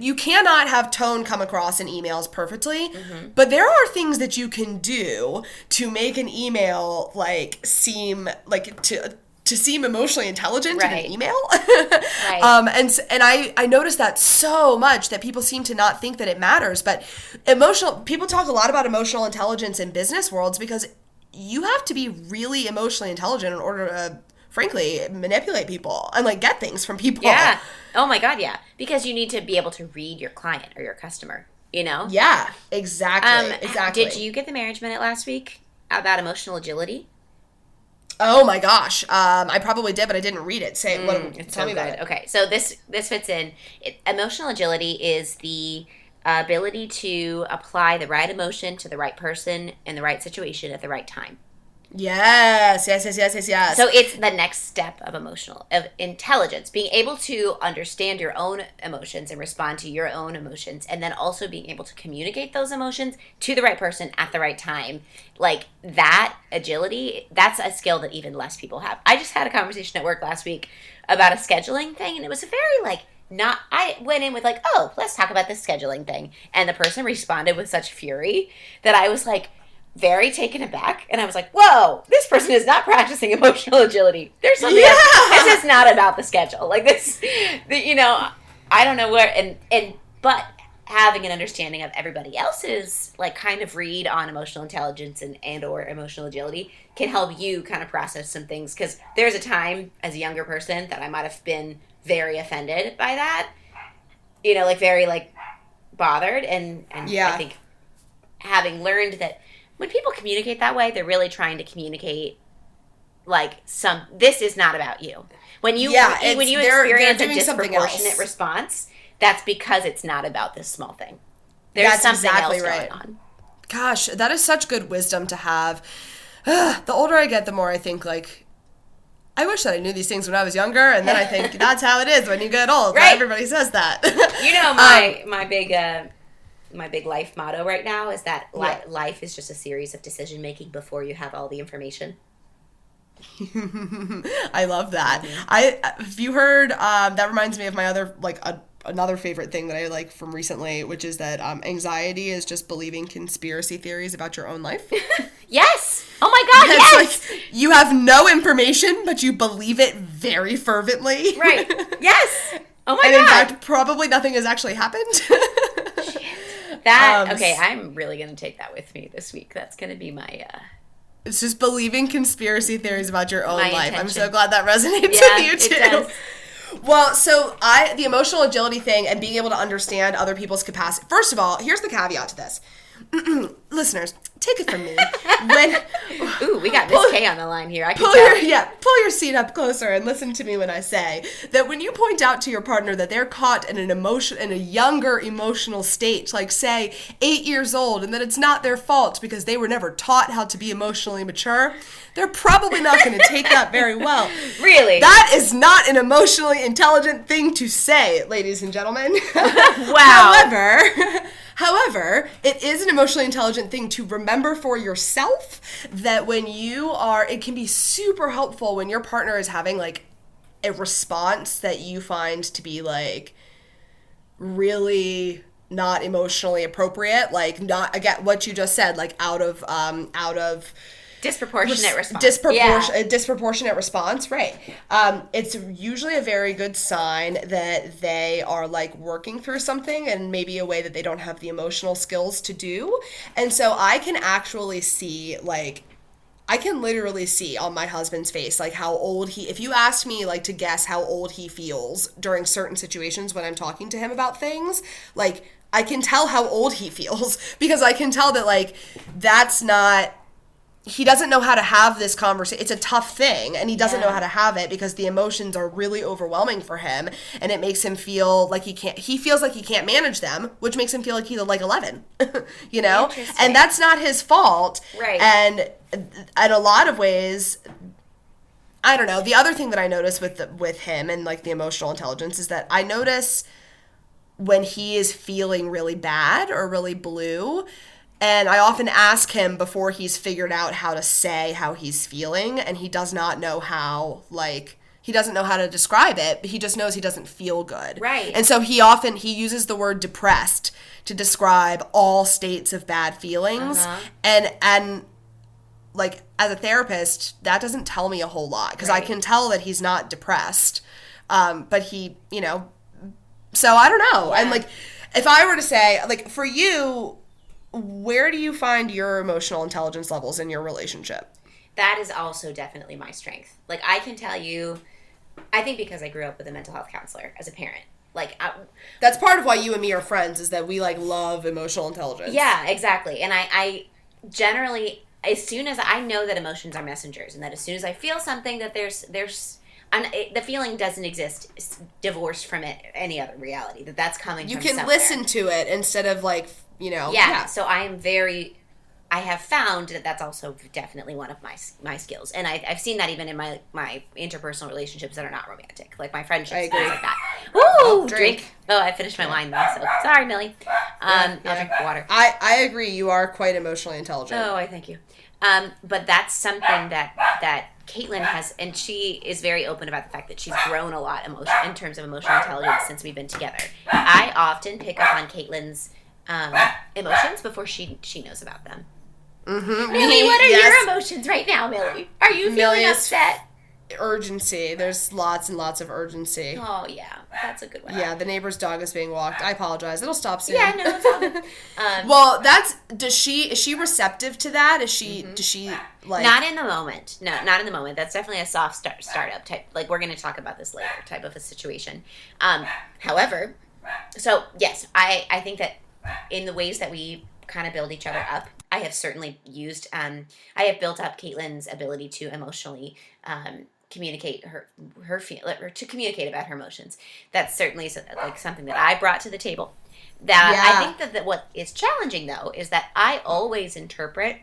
you cannot have tone come across in emails perfectly, Mm-hmm. but there are things that you can do to make an email like seem like to to seem emotionally intelligent in an email. Right. Um, and and I I noticed that so much that people seem to not think that it matters, but emotional people talk a lot about emotional intelligence in business worlds because you have to be really emotionally intelligent in order to frankly manipulate people and like get things from people. Yeah. Oh my god, yeah. Because you need to be able to read your client or your customer. You know. Yeah, exactly. Um, exactly. Did you get the marriage minute last week about emotional agility? Oh my gosh. Um, I probably did, but I didn't read it. Say what? Mm, It's tell so me good. about it. Okay, so this this fits in. It, emotional agility is the ability to apply the right emotion to the right person in the right situation at the right time. Yes, yes, yes, yes, yes, yes. So it's the next step of emotional of intelligence, being able to understand your own emotions and respond to your own emotions, and then also being able to communicate those emotions to the right person at the right time. Like that agility, that's a skill that even less people have. I just had a conversation at work last week about a scheduling thing, and it was a very like not. I went in with like, oh, let's talk about this scheduling thing, and the person responded with such fury that I was like very taken aback and I was like, whoa, this person is not practicing emotional agility. There's something Yeah. else. this is not about the schedule. Like this the, you know, I don't know where and and but having an understanding of everybody else's like kind of read on emotional intelligence and and or emotional agility can help you kind of process some things because there's a time as a younger person that I might have been very offended by that. You know, like very like bothered and and Yeah. I think having learned that when people communicate that way, they're really trying to communicate like some. This is not about you. When you Yeah, when you they're- they're experience a doing disproportionate response, that's because it's not about this small thing. There's That's something exactly else right. going on. Gosh, that is such good wisdom to have. the older I get, the more I think like I wish that I knew these things when I was younger, and then I think that's how it is when you get old. Right. Everybody says that. You know my my big uh, my big life motto right now is that li- Yeah. life is just a series of decision making before you have all the information. I love that. Mm-hmm. I have you heard? Um, that reminds me of my other like a, another favorite thing that I like from recently, which is that um, anxiety is just believing conspiracy theories about your own life. Yes. Oh my God. Yes. like you have no information, but you believe it very fervently. right. Yes. Oh my and God. in fact, probably nothing has actually happened. That um, okay. I'm really gonna take that with me this week. That's gonna be my. uh it's just believing conspiracy theories about your own life. I'm so glad that resonates Yeah, with you too. Well, so I the emotional agility thing and being able to understand other people's capacity. First of all, here's the caveat to this. Listeners, take it from me. when Ooh, we got Miss K on the line here. I can pull your yeah, pull your seat up closer and listen to me when I say that when you point out to your partner that they're caught in an emotion in a younger emotional state, like say 8 years old and that it's not their fault because they were never taught how to be emotionally mature, they're probably not going to take that very well. Really? That is not an emotionally intelligent thing to say, ladies and gentlemen. Wow. However, however, it is an emotionally intelligent thing to remember for yourself that when you are it can be super helpful when your partner is having like a response that you find to be like really not emotionally appropriate, like not again what you just said, like out of um out of Disproportionate response. disproportion Yeah. a disproportionate response right um, it's usually a very good sign that they are like working through something and maybe a way that they don't have the emotional skills to do and so i can actually see like I can literally see on my husband's face like how old he if you ask me like to guess how old he feels during certain situations when I'm talking to him about things, like I can tell how old he feels because I can tell that like that's not he doesn't know how to have this conversation. It's a tough thing, and he doesn't know how to have it because the emotions are really overwhelming for him, and it makes him feel like he can't. He feels like he can't manage them, which makes him feel like he's like eleven, you know. And that's not his fault, Right. And in a lot of ways, I don't know. The other thing that I notice with the, with him and like the emotional intelligence is that I notice when he is feeling really bad or really blue. And I often ask him before he's figured out how to say how he's feeling, and he does not know how, like, he doesn't know how to describe it, but he just knows he doesn't feel good. Right. And so he often he uses the word depressed to describe all states of bad feelings. Uh-huh. And and like as a therapist, that doesn't tell me a whole lot because I can tell that he's not depressed. Um, but he, you know, so I don't know. And like, if I were to say, like, for you, where do you find your emotional intelligence levels in your relationship? that is also definitely my strength. Like I can tell you, I think because I grew up with a mental health counselor as a parent. Like, I, That's part of why you and me are friends is that we like love emotional intelligence. yeah, exactly. And I, I generally, as soon as I know that emotions are messengers, and that as soon as I feel something, that there's there's. It, the feeling doesn't exist divorced from it, any other reality. That that's coming. You can somewhere. listen to it instead of like, you know, yeah, so i am very i have found that that's also definitely one of my my skills and I, i've seen that even in my my interpersonal relationships that are not romantic like my friendships things like that Woo! drink. drink. oh i finished my wine though so sorry millie um Yeah, i'll drink water I, I agree. You are quite emotionally intelligent. oh i thank you um but that's something that that Caitlin has, and she is very open about the fact that she's grown a lot emotion in terms of emotional intelligence since we've been together. I often pick up on Caitlin's um, emotions before she she knows about them. Mm-hmm. Millie, what are your emotions right now, Millie? Are you feeling Millie is- upset? urgency? There's lots and lots of urgency. Oh yeah, that's a good one. Yeah, the neighbor's dog is being walked. I apologize. It'll stop soon. Yeah, no, it's all good. Um, well, that's does she is she receptive to that? Is she does she like not in the moment. No, not in the moment. That's definitely a soft start startup type. Like we're going to talk about this later type of a situation. Um, however, so yes, I I think that in the ways that we kind of build each other up, I have certainly used. Um, I have built up Caitlin's ability to emotionally. Um, communicate her her feel or to communicate about her emotions that's certainly like something that i brought to the table that i think that, that what is challenging though is that i always interpret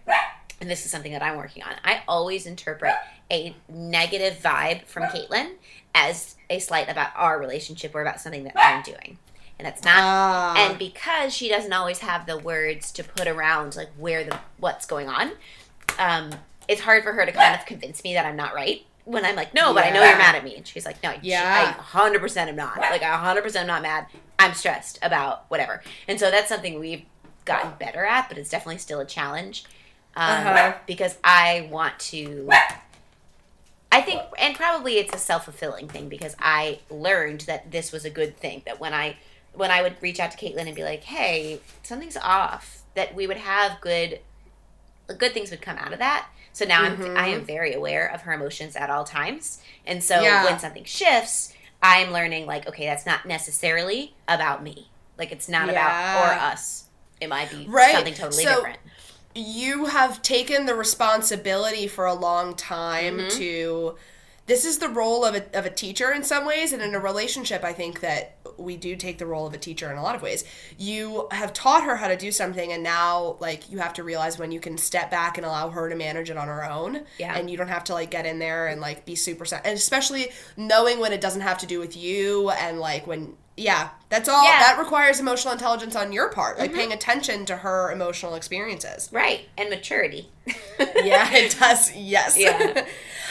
and this is something that I'm working on. I always interpret a negative vibe from Caitlin as a slight about our relationship or about something that I'm doing. And that's not Ah. and because she doesn't always have the words to put around like where the what's going on, um, it's hard for her to kind of convince me that I'm not right. When I'm like, no, but I know you're mad at me. And she's like, no, Yeah. I 100% am not. Like, I 100% am not mad. I'm stressed about whatever. And so that's something we've gotten better at, but it's definitely still a challenge um, Uh-huh. because I want to. I think, and probably it's a self fulfilling thing because I learned that this was a good thing. That when I when I would reach out to Caitlin and be like, "Hey, something's off," that we would have good good things would come out of that. So now I'm I am very aware of her emotions at all times, and so Yeah. when something shifts, I'm learning like, okay, that's not necessarily about me. Like it's not about Yeah. or us. It might be Right. something totally So- different. you have taken the responsibility for a long time Mm-hmm. to this is the role of a, of a teacher in some ways and in a relationship i think that we do take the role of a teacher in a lot of ways you have taught her how to do something and now like you have to realize when you can step back and allow her to manage it on her own Yeah. and you don't have to like get in there and like be super and especially knowing when it doesn't have to do with you and like when yeah that's all Yeah. that requires emotional intelligence on your part like mm-hmm. paying attention to her emotional experiences Right. And maturity. yeah, it does. Yes. Yeah.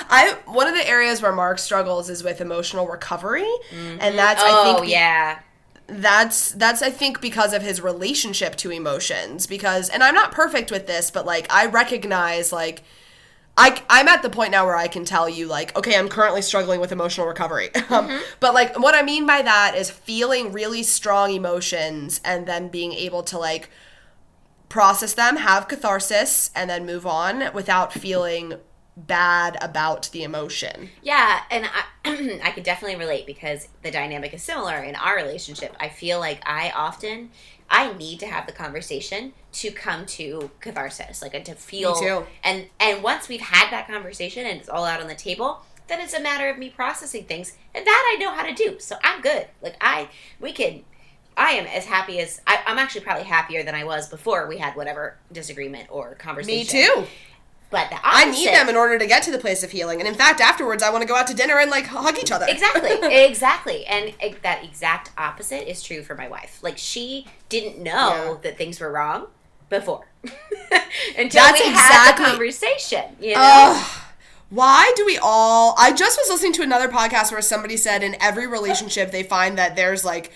I one of the areas where Mark struggles is with emotional recovery, and that's I oh think yeah. that's that's I think because of his relationship to emotions. Because and I'm not perfect with this but like I recognize like I, I'm at the point now where I can tell you like okay I'm currently struggling with emotional recovery. Um, but like what I mean by that is feeling really strong emotions and then being able to like process them have catharsis and then move on without feeling bad about the emotion Yeah, and I, I could definitely relate because the dynamic is similar in our relationship. I feel like I often I need to have the conversation to come to catharsis, like and to feel. too. And and once we've had that conversation and it's all out on the table, then it's a matter of me processing things, and that I know how to do. So I'm good. Like I, we can. I am as happy as I, I'm actually probably happier than I was before we had whatever disagreement or conversation. me too But the I need them in order to get to the place of healing and in fact afterwards I want to go out to dinner and like hug each other exactly exactly and that exact opposite is true for my wife like she didn't know Yeah. that things were wrong before until That's we had exactly- the conversation you know. Why do we all? I just was listening to another podcast where somebody said in every relationship they find that there's like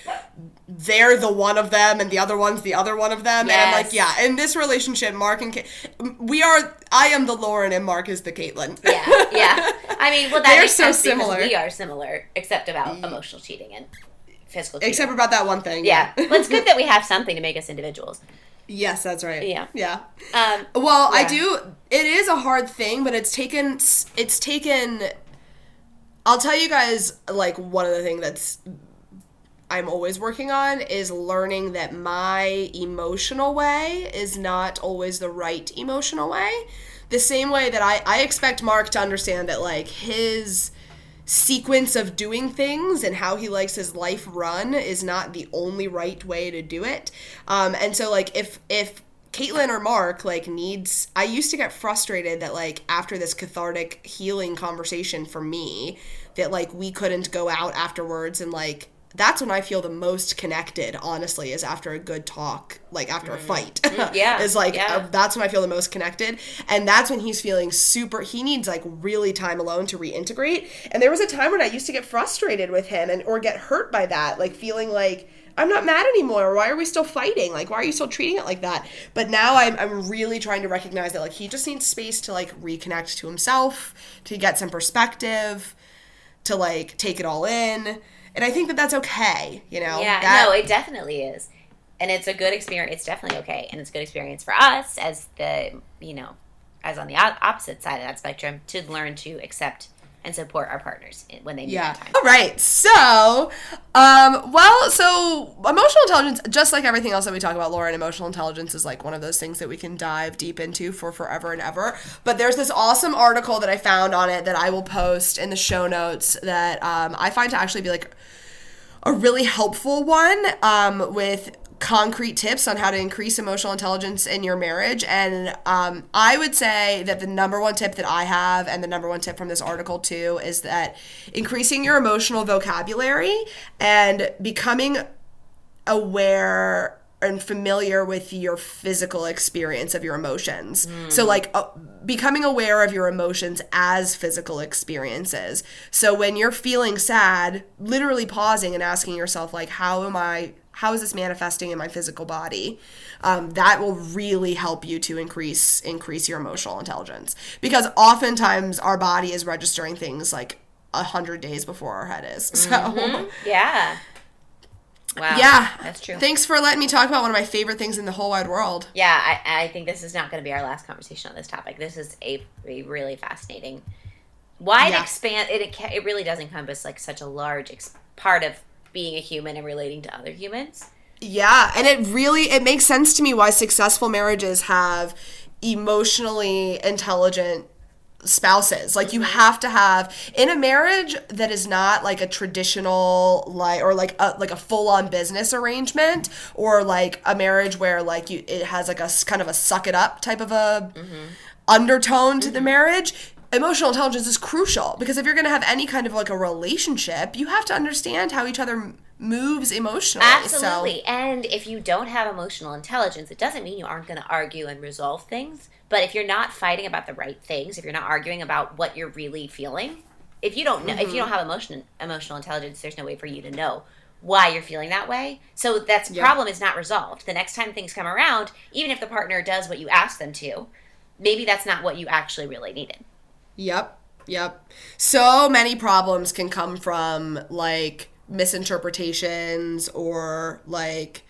they're the one of them and the other one's the other one of them. And I'm like, yeah, in this relationship, Mark and we are. I am the Lauren and Mark is the Caitlin. yeah yeah i mean well that They're so similar. we are similar except about emotional cheating and physical cheating Except about that one thing. yeah well it's good that we have something to make us individuals yes, that's right. Yeah. Yeah. um Well, I do. It is a hard thing, but it's taken. It's taken. I'll tell you guys like one of the things that's I'm always working on is learning that my emotional way is not always the right emotional way. The same way that I I expect Mark to understand that like his sequence of doing things and how he likes his life run is not the only right way to do it. Um, and so like if if Caitlin or Mark like needs I used to get frustrated that like after this cathartic healing conversation for me that like we couldn't go out afterwards and like that's when I feel the most connected, honestly, is after a good talk, like after a fight. yeah, is like yeah. uh, that's when I feel the most connected. And that's when he's feeling super, he needs like really time alone to reintegrate. And there was a time when I used to get frustrated with him and or get hurt by that, like feeling like, I'm not mad anymore. Why are we still fighting? Like, why are you still treating it like that? But now I'm, I'm really trying to recognize that, like, he just needs space to, like, reconnect to himself, to get some perspective, to, like, take it all in. And I think that that's okay, you know? Yeah, That- no, it definitely is. And it's a good experience. It's definitely okay. And it's a good experience for us as the, you know, as on the opposite side of that spectrum to learn to accept and support our partners when they need Yeah. that time. All right. So, um, well, so emotional intelligence, just like everything else that we talk about, Lauren, emotional intelligence is like one of those things that we can dive deep into for forever and ever. But there's this awesome article that I found on it that I will post in the show notes that um, I find to actually be like a really helpful one um, with concrete tips on how to increase emotional intelligence in your marriage. And um, I would say that the number one tip that I have, and the number one tip from this article too, is that increasing your emotional vocabulary and becoming aware and familiar with your physical experience of your emotions. So like uh, becoming aware of your emotions as physical experiences. So when you're feeling sad, literally pausing and asking yourself like how am I how is this manifesting in my physical body? Um, that will really help you to increase increase your emotional intelligence because oftentimes our body is registering things like a hundred days before our head is. So Yeah. Wow. yeah, That's true. Thanks for letting me talk about one of my favorite things in the whole wide world. yeah, I, I think this is not going to be our last conversation on this topic. This is a, a really fascinating, wide Yeah. expand. It, it it really does encompass like such a large ex- part of being a human and relating to other humans. Yeah, and it really it makes sense to me why successful marriages have emotionally intelligent spouses. Like you mm-hmm. have to have in a marriage that is not like a traditional like or like a like a full-on business arrangement or like a marriage where like you it has like a kind of a suck it up type of a mm-hmm. undertone to the mm-hmm. marriage. Emotional intelligence is crucial because if you're going to have any kind of like a relationship, you have to understand how each other moves emotionally. Absolutely. So, And if you don't have emotional intelligence, it doesn't mean you aren't going to argue and resolve things. But if you're not fighting about the right things, if you're not arguing about what you're really feeling, if you don't know, if you mm-hmm. don't have emotion emotional intelligence, there's no way for you to know why you're feeling that way. So that Yeah. problem is not resolved. The next time things come around, even if the partner does what you ask them to, maybe that's not what you actually really needed. Yep. Yep. So many problems can come from like misinterpretations or like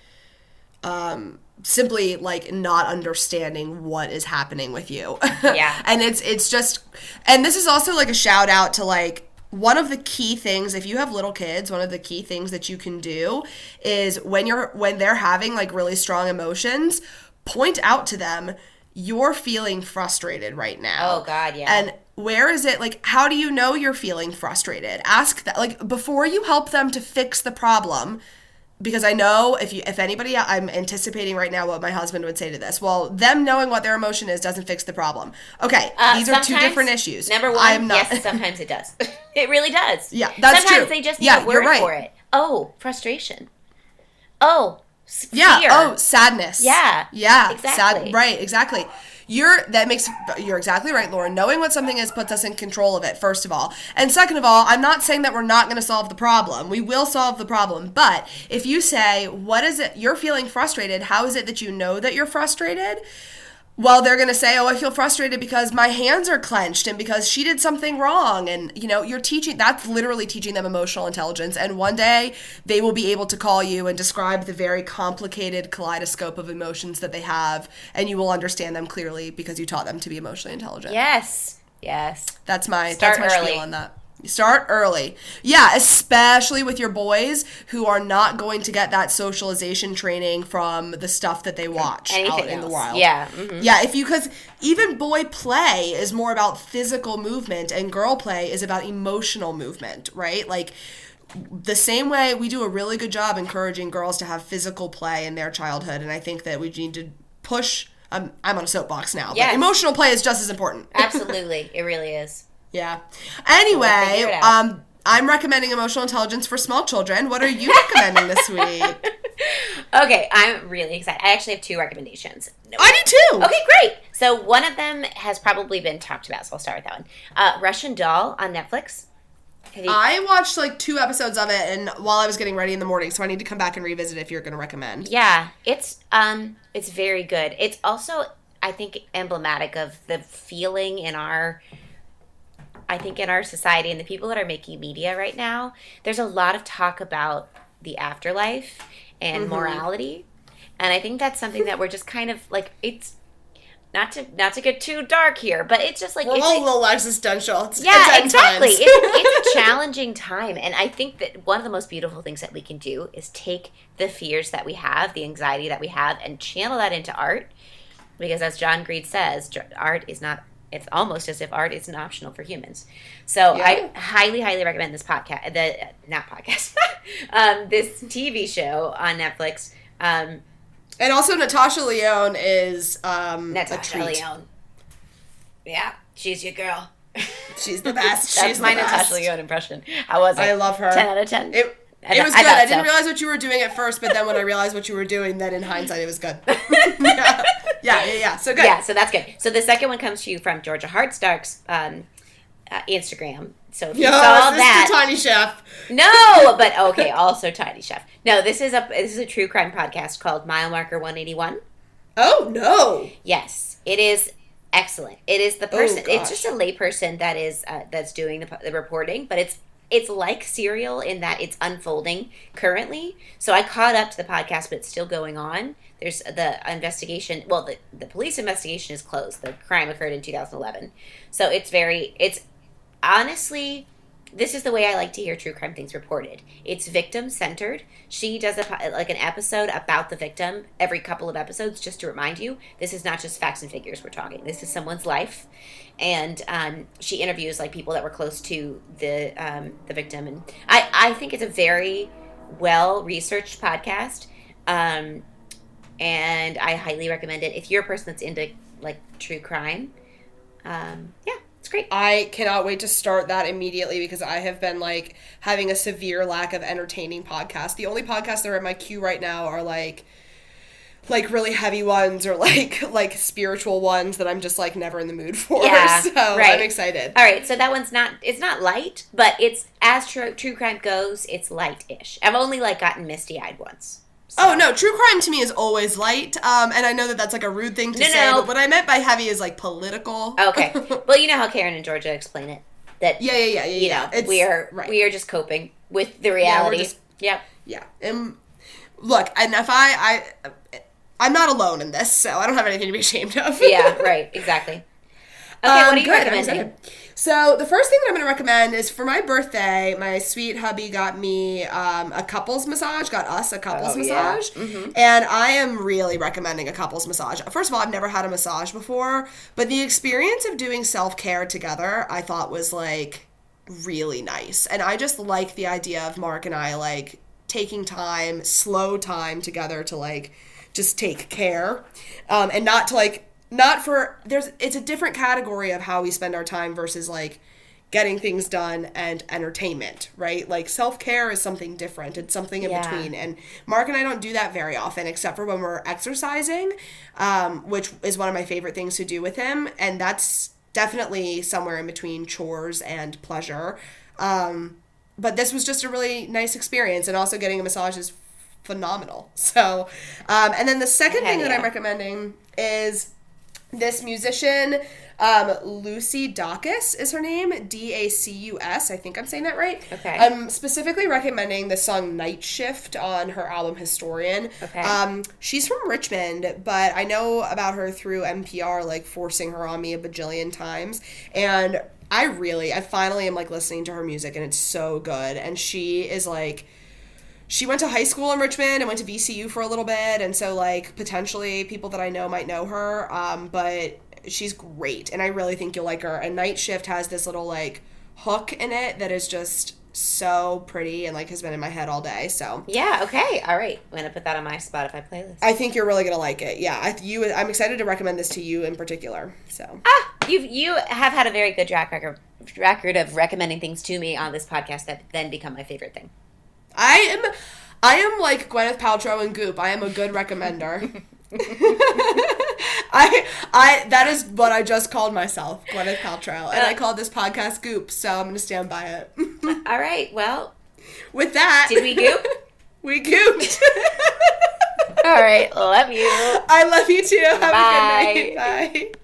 um simply like not understanding what is happening with you. Yeah. and it's it's just and this is also like a shout out to like one of the key things if you have little kids one of the key things that you can do is when you're when they're having like really strong emotions point out to them you're feeling frustrated right now Oh, God, yeah. and where is it like how do you know you're feeling frustrated ask that like before you help them to fix the problem because I know if you if anybody I'm anticipating right now what my husband would say to this. Well, them knowing what their emotion is doesn't fix the problem. Okay, Uh, these are two different issues. Number one, I'm not yes, sometimes it does. it really does. Yeah, that's sometimes true. they just need Yeah, a word right. for it. Oh, frustration. Oh, Yeah. fear. Oh, sadness. Yeah, Yeah. exactly. Sad. Right. Exactly. You're that makes you're exactly right, Lauren. Knowing what something is puts us in control of it. First of all, and second of all, I'm not saying that we're not going to solve the problem. We will solve the problem. But if you say, "What is it? You're feeling frustrated. How is it that you know that you're frustrated?" Well, they're going to say, "Oh, I feel frustrated because my hands are clenched and because she did something wrong." And you know, you're teaching that's literally teaching them emotional intelligence. And one day they will be able to call you and describe the very complicated kaleidoscope of emotions that they have, and you will understand them clearly because you taught them to be emotionally intelligent. Yes. Yes. That's my Start that's my early. spiel on that. Start early. Yeah, especially with your boys who are not going to get that socialization training from the stuff that they watch out Anything in the wild. Yeah. mhm. Yeah, if you because even boy play is more about physical movement and girl play is about emotional movement, right? Like the same way we do a really good job encouraging girls to have physical play in their childhood, and I think that we need to push. I'm I'm on a soapbox now, Yes. but emotional play is just as important. Absolutely. it really is. Yeah. Anyway, out. um, I'm recommending emotional intelligence for small children. What are you recommending this week? Okay, I'm really excited. I actually have two recommendations. No- I do too. Okay, great. So one of them has probably been talked about, so I'll start with that one. Uh, Russian Doll on Netflix. You- I watched like two episodes of it, and while I was getting ready in the morning, so I need to come back and revisit if you're going to recommend. Yeah, it's um it's very good. It's also I think emblematic of the feeling in our I think in our society and the people that are making media right now, there's a lot of talk about the afterlife and mm-hmm. morality. And I think that's something that we're just kind of like it's not to not to get too dark here, but it's just like We're it's all little existential. It's, yeah, it's exactly. it's, it's a challenging time, and I think that one of the most beautiful things that we can do is take the fears that we have, the anxiety that we have, and channel that into art. Because as John Green says, art is not. It's almost as if art isn't optional for humans. So Yeah. I highly, highly recommend this podcast. The not podcast, um, this TV show on Netflix. Um, and also, Natasha Lyonne is um, a Natasha. Lyonne. Yeah, she's your girl. She's the best. That's She's my. Natasha Lyonne impression. How was it? I love her. Ten out of ten. It, it was I good. thought I, didn't so. realize what you were doing at first, but then when I realized what you were doing, then in hindsight, it was good. yeah. Yeah, yeah, yeah. So good. Yeah, so that's good. So the second one comes to you from Georgia Hardstark's um, uh, Instagram. So if you Yo, saw this that, tiny chef. no, but okay, also Tiny Chef. No, this is a this is a true crime podcast called Mile Marker One Eighty One. Oh no. Yes, it is excellent. It is the person. Oh, it's just a layperson that is uh, that's doing the, the reporting, but it's it's like serial in that it's unfolding currently. So I caught up to the podcast, but it's still going on. There's the investigation. Well, the the police investigation is closed. The crime occurred in 2011. So it's very it's honestly this is the way I like to hear true crime things reported. It's victim centered. She does a, like an episode about the victim every couple of episodes, just to remind you this is not just facts and figures we're talking. This is someone's life, and um, she interviews like people that were close to the um, the victim, and I I think it's a very well researched podcast, um, and I highly recommend it if you're a person that's into like true crime. Um, yeah, It's great. I cannot wait to start that immediately because I have been like having a severe lack of entertaining podcasts. The only podcasts that are in my queue right now are like like really heavy ones or like like spiritual ones that I'm just like never in the mood for. Yeah, so right. I'm excited. All right, so that one's not it's not light, but it's as true true crime goes, it's light-ish. I've only like gotten misty-eyed once. Oh no, true crime to me is always light. Um, and I know that that's like a rude thing to No, say, no. but what I meant by heavy is like political. Okay. well, you know how Karen and Georgia explain it. That Yeah, yeah, yeah, yeah. you yeah. know, we are right. we are just coping with the reality. just- yep. Yeah. And look, and if I I I'm not alone in this, so I don't have anything to be ashamed of. Yeah, right, exactly. Okay, Um, what are you good, recommending? So the first thing that I'm going to recommend is for my birthday, my sweet hubby got me um, a couples massage, got us a couples Oh, yeah. massage, and I am really recommending a couples massage. First of all, I've never had a massage before, but the experience of doing self care together, I thought was like really nice, and I just like the idea of Mark and I like taking time, slow time together to like just take care, um, and not to like not for there's it's a different category of how we spend our time versus like getting things done and entertainment, right? Like self care is something different. It's something in Yeah. between. And Mark and I don't do that very often, except for when we're exercising, um, which is one of my favorite things to do with him. And that's definitely somewhere in between chores and pleasure. Um, but this was just a really nice experience, and also getting a massage is phenomenal. So, um, and then the second thing that yeah. I'm recommending is this musician um, lucy dacus is her name d-a-c-u-s i think i'm saying that right Okay. i'm specifically recommending the song night shift on her album historian Okay. um, she's from richmond but i know about her through npr like forcing her on me a bajillion times and i really i finally am like listening to her music and it's so good and she is like she went to high school in Richmond and went to VCU for a little bit, and so like potentially people that I know might know her. Um, but she's great, and I really think you'll like her. And Night Shift has this little like hook in it that is just so pretty and like has been in my head all day. So Yeah, okay. All right. I'm going to put that on my Spotify playlist. I think you're really gonna like it. Yeah, I, you. I'm excited to recommend this to you in particular. So ah, you you have had a very good track record record of recommending things to me on this podcast that then become my favorite thing. I am, I am like Gwyneth Paltrow and Goop. I am a good recommender. I I that is what I just called myself, Gwyneth Paltrow, and I uh, called this podcast Goop, so I'm gonna stand by it. All right. Well, With that, Did we goop? we gooped. all right. Love you. I love you too. Have Bye. a good night. Bye.